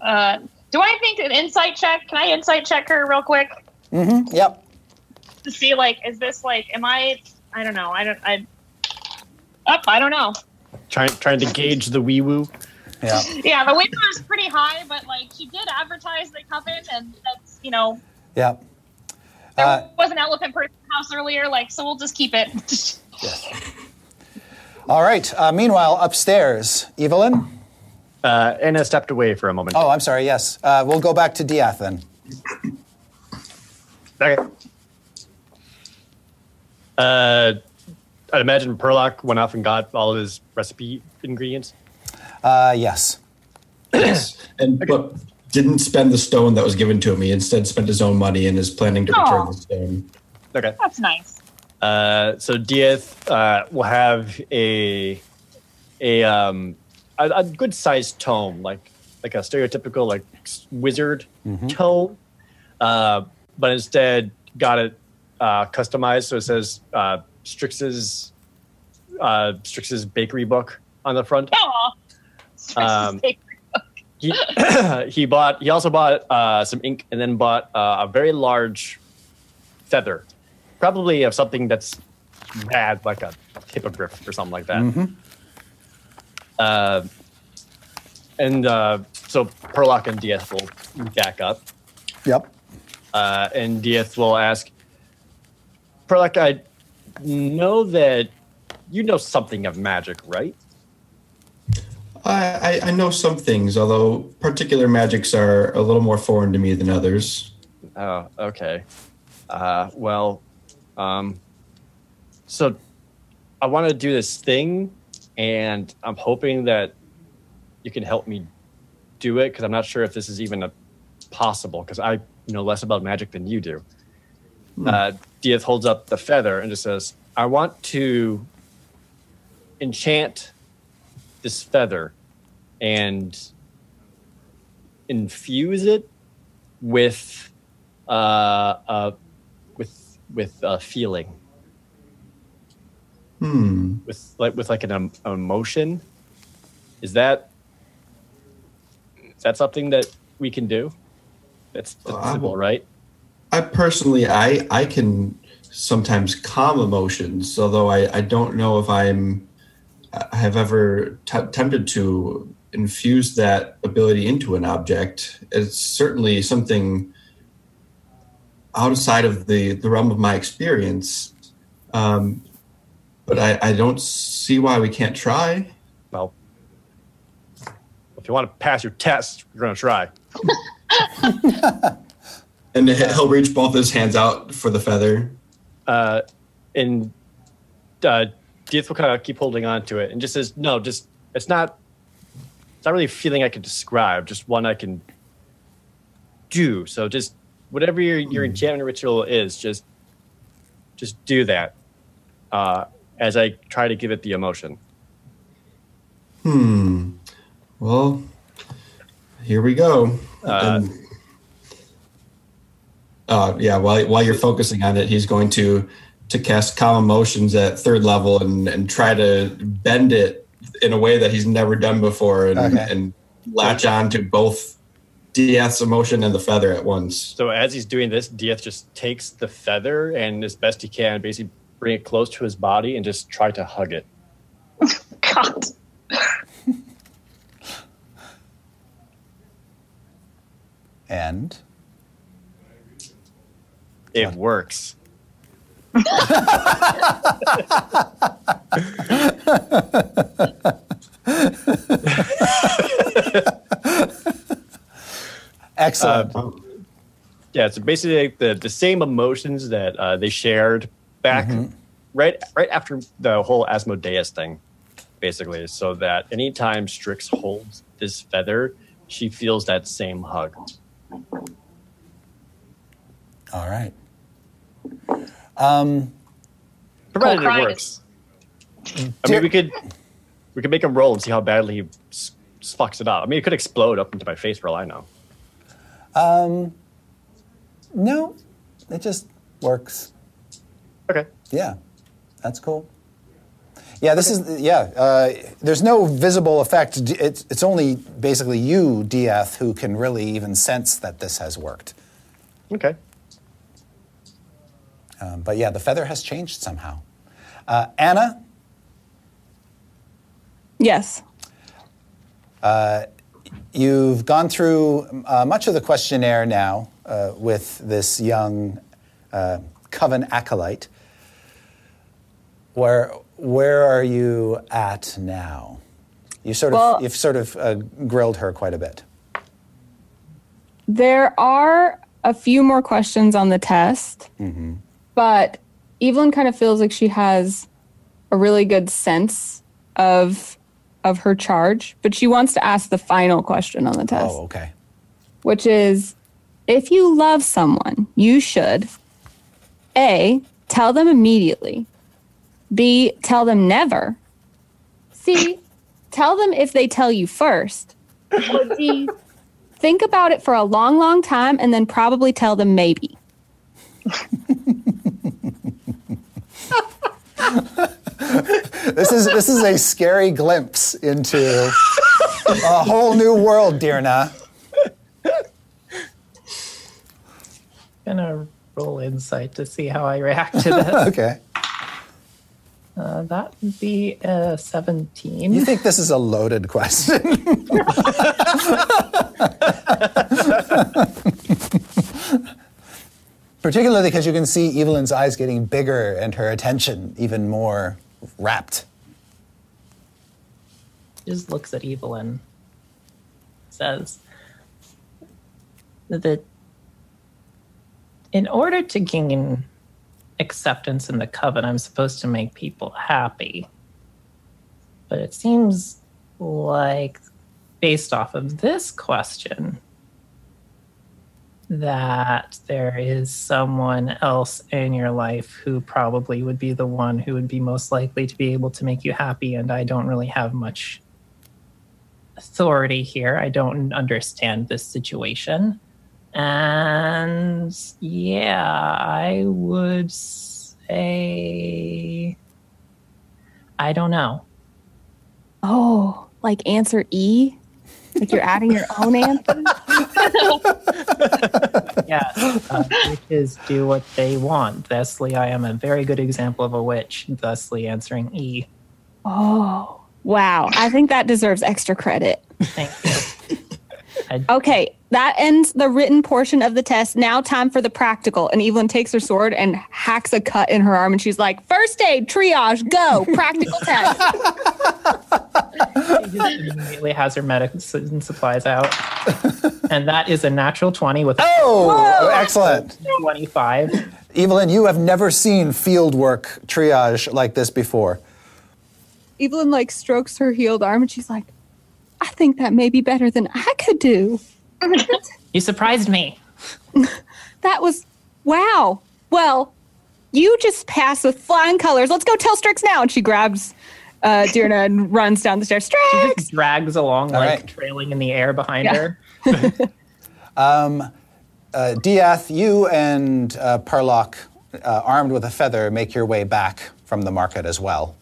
Uh, do I think an insight check? Can I insight check her real quick Mm-hmm. Yep. to see like, is this like, am I? I don't know. I don't. I. Up. I don't know. Trying trying to gauge the wee woo. Yeah. Yeah, the window is pretty high, but like she did advertise the coven, and that's you know Yep. there Uh, was an elephant person house earlier. Like, so we'll just keep it. yes. All right. Uh, meanwhile, upstairs, Evelyn. Uh, Anna stepped away for a moment. Oh, I'm sorry. Yes. Uh, we'll go back to Dieth then. Okay. Uh, I imagine Perlock went off and got all of his recipe ingredients. Uh, yes. and but didn't spend the stone that was given to him. He instead spent his own money and is planning to return Aw. the stone. Okay. that's nice. Uh, so Dieth uh, will have a a um a, a good sized tome, like like a stereotypical like s- wizard tome, uh, but instead got it uh, customized. So it says uh, Strix's uh, Strix's bakery book on the front. Aw. Um, he he bought he also bought uh, some ink and then bought uh, a very large feather probably of something that's bad like a hippogriff or something like that. Uh, and uh, so Perlock and Dieth will back up. Yep. uh, and Dieth will ask Perlock I know that you know something of magic right I, I, know some things, although particular magics are a little more foreign to me than others. Oh, okay. Uh, well, um, so I want to do this thing, and I'm hoping that you can help me do it because I'm not sure if this is even a possible because I know less about magic than you do. Uh, Dieth holds up the feather and just says, "I want to enchant this feather and infuse it with uh, uh, with with uh, feeling, Hmm. with like with like an em- emotion. Is that is that something that we can do? That's, that's Uh, simple, right? I personally, I I can sometimes calm emotions, although I, I don't know if I'm I have ever t- attempted to infuse that ability into an object. It's certainly something outside of the the realm of my experience, um, but I, I don't see why we can't try. Well, if you want to pass your test, you're going to try. And he'll reach both his hands out for the feather. Uh, and uh, Dieth will kind of keep holding on to it and just says, "No, just it's not. Not really a feeling I can describe. Just one I can do. So just whatever your your enchantment ritual is, just just do that. Uh, as I try to give it the emotion. Hmm. Well, here we go. Uh, And- uh, yeah, while while you're focusing on it, he's going to to cast calm emotions at third level and and try to bend it in a way that he's never done before and Okay. and latch on to both Dieth's emotion and the feather at once. So as he's doing this, Dieth just takes the feather and as best he can, basically bring it close to his body and just try to hug it. God. And It works. excellent. Yeah, so basically like the the same emotions that uh, they shared back right right after the whole Asmodeus thing, basically. So that anytime Strix holds this feather, she feels that same hug. All right. Um, Provided Cool, it cries. works. I mean, we could we could make him roll and see how badly he s- s- fucks it up. I mean, it could explode up into my face for all I know. Um, no, it just works. Okay. Yeah, that's cool. Yeah, this is yeah. Uh, there's no visible effect. It's it's only basically you, Dieth, who can really even sense that this has worked. Okay. Um, but yeah, the feather has changed somehow. Uh, Anna, Yes. you've gone through uh, much of the questionnaire now uh, with this young uh, coven acolyte. Where where are you at now? You sort of Well- you've sort of uh, grilled her quite a bit. There are a few more questions on the test, but Evelyn kind of feels like she has a really good sense of of her charge, but she wants to ask the final question on the oh, test, Oh, okay. which is if you love someone, you should A, tell them immediately. B, tell them never. C, tell them if they tell you first. Or D, think about it for a long, long time and then probably tell them maybe. This is this is a scary glimpse into a whole new world, Dirna. gonna roll insight to see how I react to this. Okay. uh, that would be a 17. You think this is a loaded question? Particularly because you can see Evelyn's eyes getting bigger and her attention even more rapt. just looks at Evelyn, says that in order to gain acceptance in the coven, I'm supposed to make people happy. But it seems like, based off of this question, that there is someone else in your life who probably would be the one who would be most likely to be able to make you happy, and I don't really have much authority here. I don't understand this situation. And yeah, I would say I don't know. Oh, like answer E? Like you're adding your own answer? Yes, uh, witches do what they want. Thusly, I am a very good example of a witch. Thusly, answering E. Oh, wow. I think that deserves extra credit. Thank you. Okay, that ends the written portion of the test. Now, time for the practical. And Evelyn takes her sword and hacks a cut in her arm, and she's like, First aid, triage, go, practical test. She just immediately has her medicine supplies out, and that is a natural twenty with a Oh, excellent. twenty-five. Evelyn, you have never seen field work triage like this before. Evelyn like strokes her healed arm and she's like, I think that may be better than I could do. You surprised me. That was wow. Well, you just passed with flying colors. Let's go tell Strix now. And she grabs uh Dirna and runs down the stairs. She Strix! just drags along, All like right. trailing in the air behind Yeah. her. Um, uh, Dieth, you and uh, Perlock, uh, armed with a feather, make your way back from the market as well.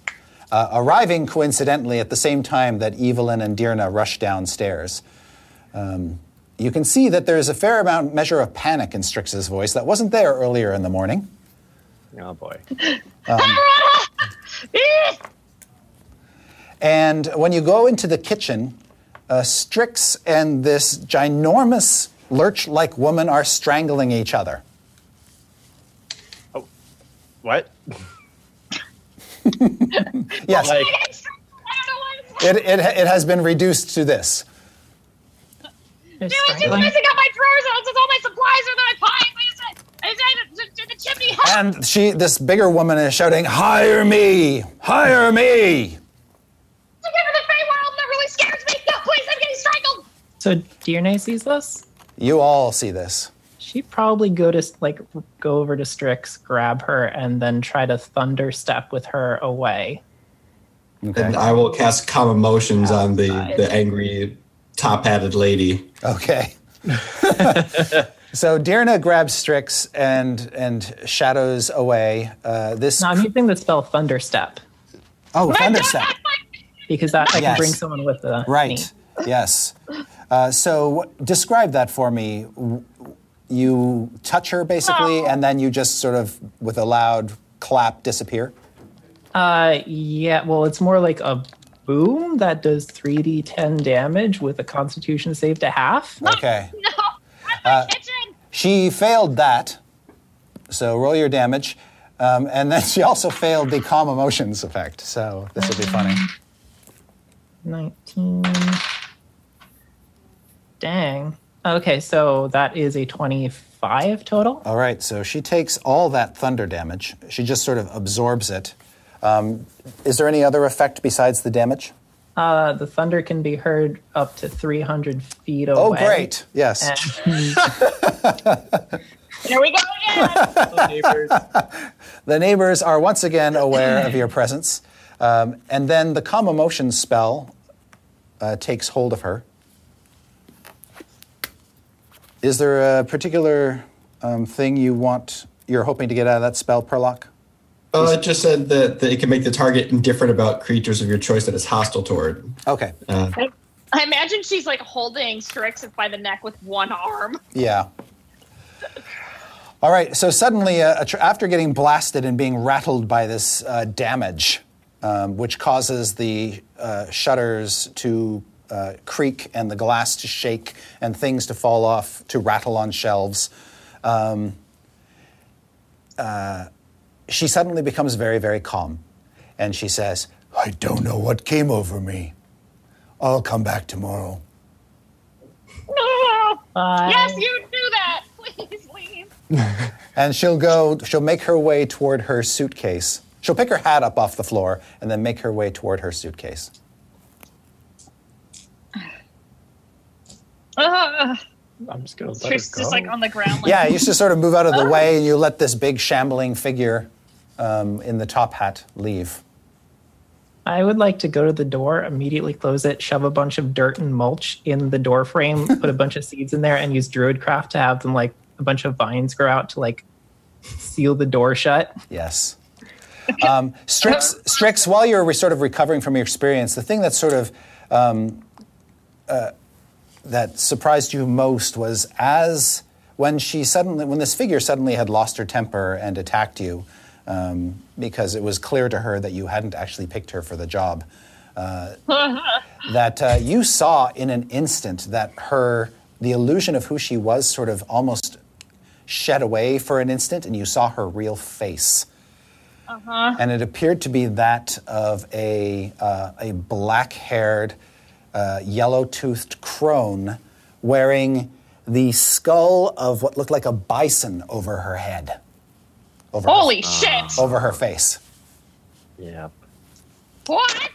Uh, arriving coincidentally at the same time that Evelyn and Dirna rush downstairs. Um, you can see that there's a fair amount measure of panic in Strix's voice that wasn't there earlier in the morning. Oh boy. And when you go into the kitchen, uh, Strix and this ginormous lurch like woman are strangling each other. Oh, what? Yes, Like, it, it, it has been reduced to this. Just She's strangling. missing out my drawers. It's all my supplies are that I find. Is it? Is it the, the chimney? And she, this bigger woman, is shouting, "Hire me! Hire me!" To get to the Feywild, that really scares me. No, please, I'm getting strangled. So Dirna sees this. You all see this. She'd probably go to like go over to Strix, grab her, and then try to thunder step with her away. Okay. And I will cast calm emotions on the, the angry top hatted lady. Okay. so Dirna grabs Strix and and shadows away. Uh, this No, I'm using the spell thunder step oh thunder step. because that I can bring someone with the Right. Yes. Uh, so describe that for me. W- You touch her basically, and then you just sort of, with a loud clap, disappear. Uh, yeah. Well, it's more like a boom that does 3d10 damage with a Constitution save to half. Okay. No, that's my kitchen. She failed that, so roll your damage. Um, and then she also failed the calm emotions effect, so this will be funny. 19. Dang. Okay, so that is a 25 total. All right, so she takes all that thunder damage. She just sort of absorbs it. Um, is there any other effect besides the damage? Uh, the thunder can be heard up to 300 feet away. Oh, great. Yes. And Here we go again. neighbors. The neighbors are once again aware of your presence. Um, and then the calm emotion spell uh, takes hold of her. Is there a particular um, thing you want, you're hoping to get out of that spell, Perlock? Oh, it just said that, that it can make the target indifferent about creatures of your choice that is hostile toward. Okay. Uh, I imagine she's like holding Strix by the neck with one arm. Yeah. All right. So suddenly, uh, tr- after getting blasted and being rattled by this uh, damage, um, which causes the uh, shutters to uh, creak and the glass to shake and things to fall off, to rattle on shelves, um, uh, she suddenly becomes very, very calm. And she says, I don't know what came over me. I'll come back tomorrow. No. Bye. Yes, you do that. Please leave. And she'll go, she'll make her way toward her suitcase. She'll pick her hat up off the floor and then make her way toward her suitcase. Uh, I'm just gonna let Strix her go. just like on the ground. Like, Yeah, you just sort of move out of the way and you let this big shambling figure um, in the top hat leave. I would like to go to the door, immediately close it, shove a bunch of dirt and mulch in the door frame, put a bunch of seeds in there, and use Druidcraft to have them like a bunch of vines grow out to like seal the door shut. Yes. Um, Strix, Strix, while you're re- sort of recovering from your experience, the thing that sort of um, uh, that surprised you most was as when she suddenly, when this figure suddenly had lost her temper and attacked you, um, because it was clear to her that you hadn't actually picked her for the job. Uh, that uh, you saw in an instant that her, the illusion of who she was, sort of almost shed away for an instant, and you saw her real face and it appeared to be that of a, uh, a black haired, uh, yellow toothed crone wearing the skull of what looked like a bison over her head, over, Holy her, shit! over her face. Yep. What?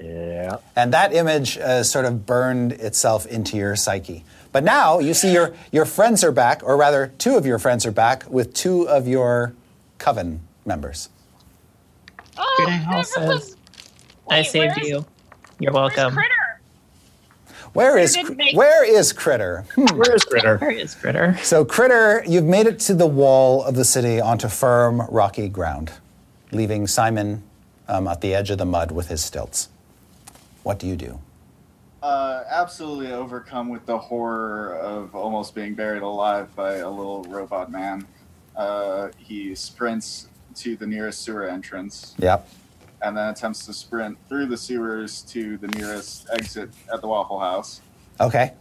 Yeah. And that image uh, sort of burned itself into your psyche. But now you see your, your friends are back, or rather, two of your friends are back with two of your coven members. Oh, Critter Hall I saved you. You're welcome. Critter? Where is didn't make- where is Critter? Hmm. Where's Critter? Where is Critter? So Critter, you've made it to the wall of the city onto firm rocky ground, leaving Simon um, at the edge of the mud with his stilts. What do you do? Uh, absolutely overcome with the horror of almost being buried alive by a little robot man. Uh, he sprints to the nearest sewer entrance Yep. And then attempts to sprint through the sewers to the nearest exit at the Waffle House. Okay.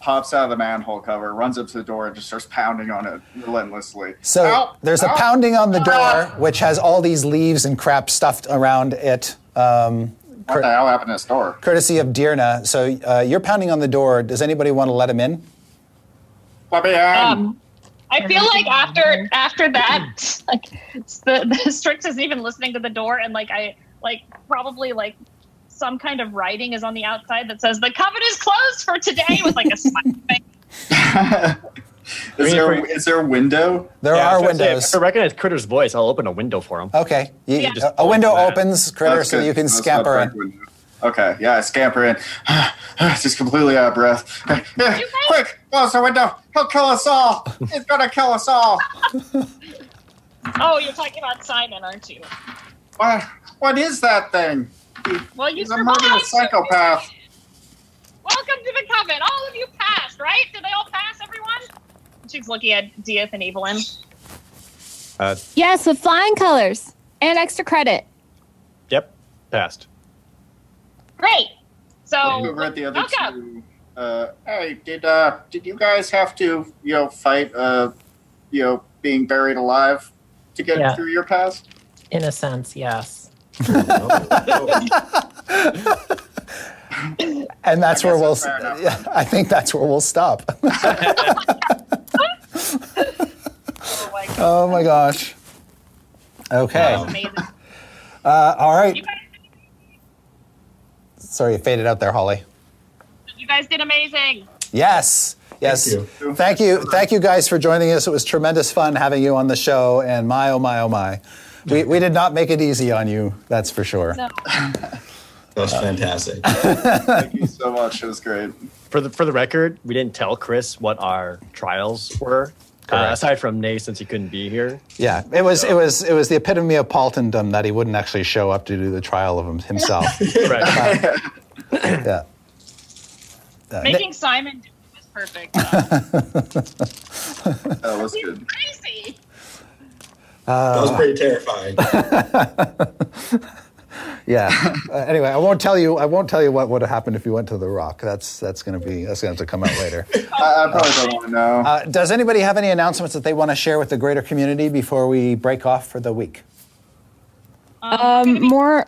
Pops out of the manhole cover, runs up to the door, and just starts pounding on it relentlessly. So Ow! there's a pounding on the door, Ah! which has all these leaves and crap stuffed around it. Um, What the hell happened to this door? courtesy of Dirna. So uh, you're pounding on the door. Does anybody want to let him in? Let me in. Um, I feel like after after that, like it's the the Strix isn't even listening to the door, and like I like probably like some kind of writing is on the outside that says the coven is closed for today with like a smiley face. is, there, is there a window? There Yeah, are was gonna say, windows. If I recognize Critter's voice, I'll open a window for him. Okay. You- Yeah. a- a window opens, Critter, so you can scamper not in. Back window. Okay, yeah, I scamper in. Just completely out of breath. Quick, close the window. He'll kill us all. He's gonna kill us all. Oh, you're talking about Simon, aren't you? What? What is that thing? Well, you He's a murderous psychopath. Welcome to the coven. All of you passed, right? Did they all pass, everyone? She's looking at Dieth and Evelyn. Uh, Yes, with flying colors and extra credit. yep, passed. Great. So Over at the other two. Uh, hey, did uh, did you guys have to, you know, fight, uh, you know, being buried alive to get Yeah. through your past? In a sense, yes. And that's where we'll. that's. Yeah, I think that's where we'll stop. Oh my oh my gosh. Okay. that's. Uh, all right. You guys, Sorry, you faded out there, Holly. you guys did amazing. Yes. Yes. you. Thank you. Thank you guys for joining us. It was tremendous fun having you on the show. And my, oh my, oh my. We, we did not make it easy on you, that's for sure. No. That was fantastic. Thank you so much. It was great. For the for the record, we didn't tell Chris what our trials were. Uh, aside from Nay, since he couldn't be here. Yeah, it was it was it was the epitome of Paultindom that he wouldn't actually show up to do the trial of him himself. Right. yeah. Uh, Making Simon do it was perfect. Uh, That was good. crazy. that was pretty terrifying. yeah. Uh, anyway, I won't tell you. I won't tell you what would have happened if you went to the Rock. That's that's going to be that's going to have to come out later. I, I probably don't want to know. Uh, does anybody have any announcements that they want to share with the greater community before we break off for the week? Um, more.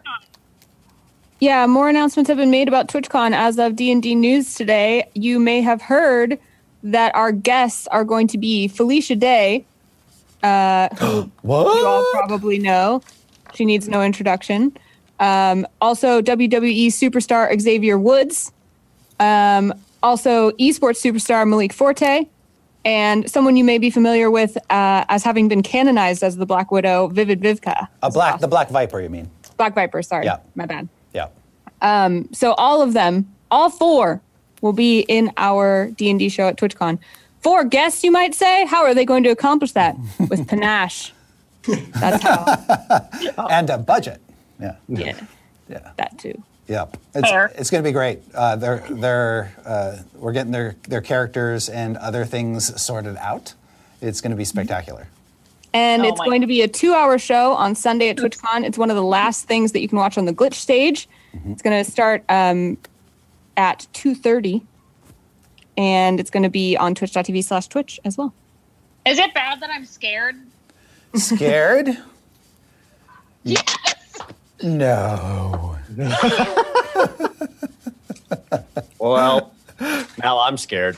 Yeah, more announcements have been made about TwitchCon as of D&D News today. You may have heard that our guests are going to be Felicia Day, uh, who What? you all probably know. She needs no introduction. Um, also, WWE superstar Xavier Woods. Um, also, esports superstar Malik Forte. And someone you may be familiar with uh, as having been canonized as the Black Widow, Vivid Vivka. A black the Black Viper, you mean? Black Viper, sorry. Yeah. My bad. Yeah. So all of them, all four, will be in our D&D show at TwitchCon. Four guests, you might say? How are they going to accomplish that? With panache. That's how. And a budget. Yeah. Yeah, Yeah. that too. Yep, it's, Fair. it's going to be great. Uh, they're they're uh, we're getting their their characters and other things sorted out. It's going to be spectacular. And Oh it's my- going to be a two-hour show on Sunday at TwitchCon. It's one of the last things that you can watch on the glitch stage. It's going to start um, at 2.30. And it's going to be on twitch.tv slash twitch as well. Is it bad that I'm scared? Scared? Yes. No. Well, now I'm scared.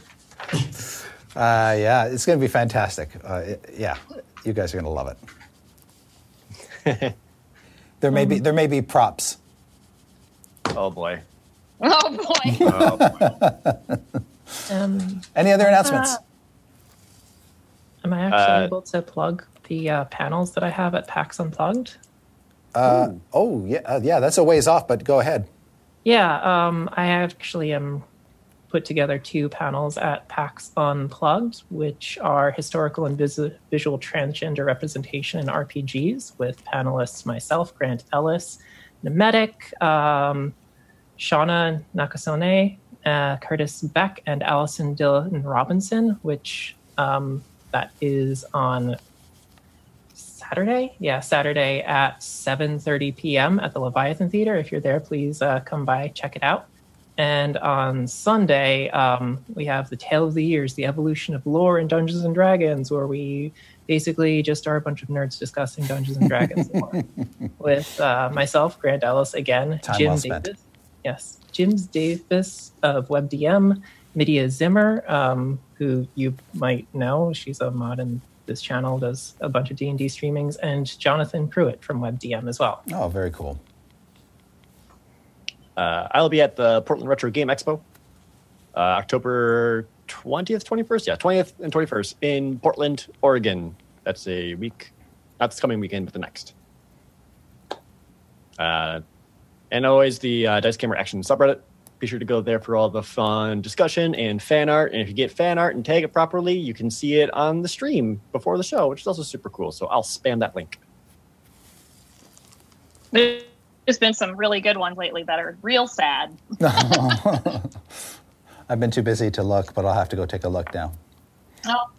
Uh, yeah, it's going to be fantastic. Uh, it- yeah, you guys are going to love it. there may be there may be props Oh boy. Oh boy. Oh, boy. Um, Any other announcements? am I actually Uh, able to plug the uh, panels that I have at PAX Unplugged? Uh, oh, yeah, uh, yeah, that's a ways off, but go ahead. Yeah, um, I actually am put together two panels at PAX Unplugged, which are historical and vis- visual transgender representation in RPGs, with panelists myself, Grant Ellis, Nemetic, um, Shauna Nakasone, uh, Curtis Beck, and Allison Dillon Robinson, which um, that is on Saturday. Yeah, Saturday at 7:30 p.m. at the Leviathan Theater. If you're there, please uh, come by, check it out. And on Sunday, um, we have the Tale of the Years, the evolution of lore in Dungeons and Dragons, where we basically just are a bunch of nerds discussing Dungeons and Dragons lore with uh, myself, Grant Ellis again, Time Jim well. Davis, yes, Jim Davis of WebDM, Midia Zimmer, um, who you might know, she's a mod in this channel, does a bunch of D and D streamings, and Jonathan Pruitt from WebDM as well. Oh, very cool. Uh, I'll be at the Portland Retro Game Expo, uh, October 20th, 21st. Yeah, 20th and 21st in Portland, Oregon. That's a week, not this coming weekend, but the next. Uh, and always the uh, Dice Camera Action subreddit. Be sure to go there for all the fun discussion and fan art. And if you get fan art and tag it properly, you can see it on the stream before the show, which is also super cool. So I'll spam that link. There's been some really good ones lately that are real sad. I've been too busy to look, but I'll have to go take a look now. Oh.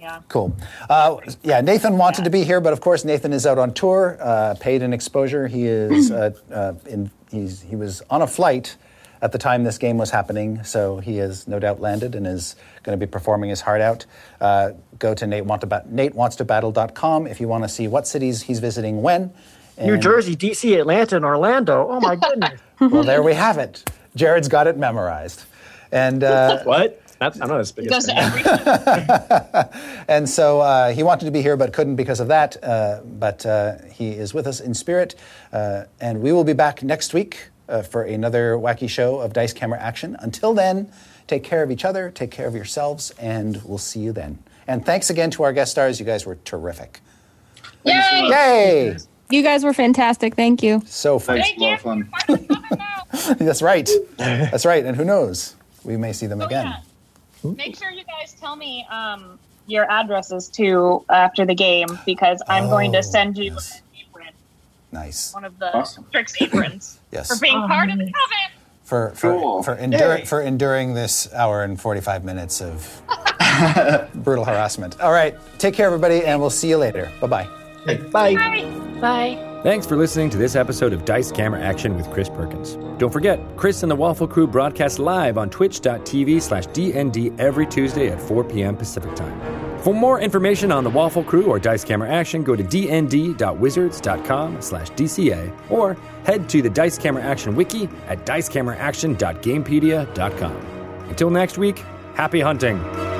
Yeah. Cool. Uh, yeah, Nathan wanted to be here, but of course Nathan is out on tour, uh, paid in exposure. He is uh, uh, in. He's he was on a flight at the time this game was happening, so he has no doubt landed and is going to be performing his heart out. Uh, go to Nate want to ba- NateWantsToBattle.com if you want to see what cities he's visiting when. New Jersey, DC, Atlanta, and Orlando. Oh my goodness. Well, there we have it. Jared's got it memorized, and. Uh, what? That's, I'm not as big It as to And so uh, he wanted to be here but couldn't because of that. Uh, but uh, he is with us in spirit. Uh, and we will be back next week uh, for another wacky show of Dice Camera Action. Until then, take care of each other, take care of yourselves, and we'll see you then. And thanks again to our guest stars. You guys were terrific. Yay! Yay! You guys were fantastic. Thank you. So fun. Thanks, a lot of fun. That's right. That's right. And who knows? We may see them Oh, again. yeah. Make sure you guys tell me um, your addresses too after the game because I'm going Oh, to send you yes. An apron, Nice. one of the Awesome. Strix aprons Yes. for being part of the oh, coven. For, for, Cool. for, endure, Yay. for enduring this hour and 45 minutes of brutal harassment. All right. Take care, everybody, and we'll see you later. Bye bye. Bye. Bye. Thanks for listening to this episode of Dice Camera Action with Chris Perkins. Don't forget, Chris and the Waffle Crew broadcast live on twitch.tv slash DND every Tuesday at 4 p.m. Pacific Time. For more information on the Waffle Crew or Dice Camera Action, go to dnd.wizards.com slash DCA or head to the Dice Camera Action wiki at dicecameraaction.gamepedia.com. Until next week, happy hunting!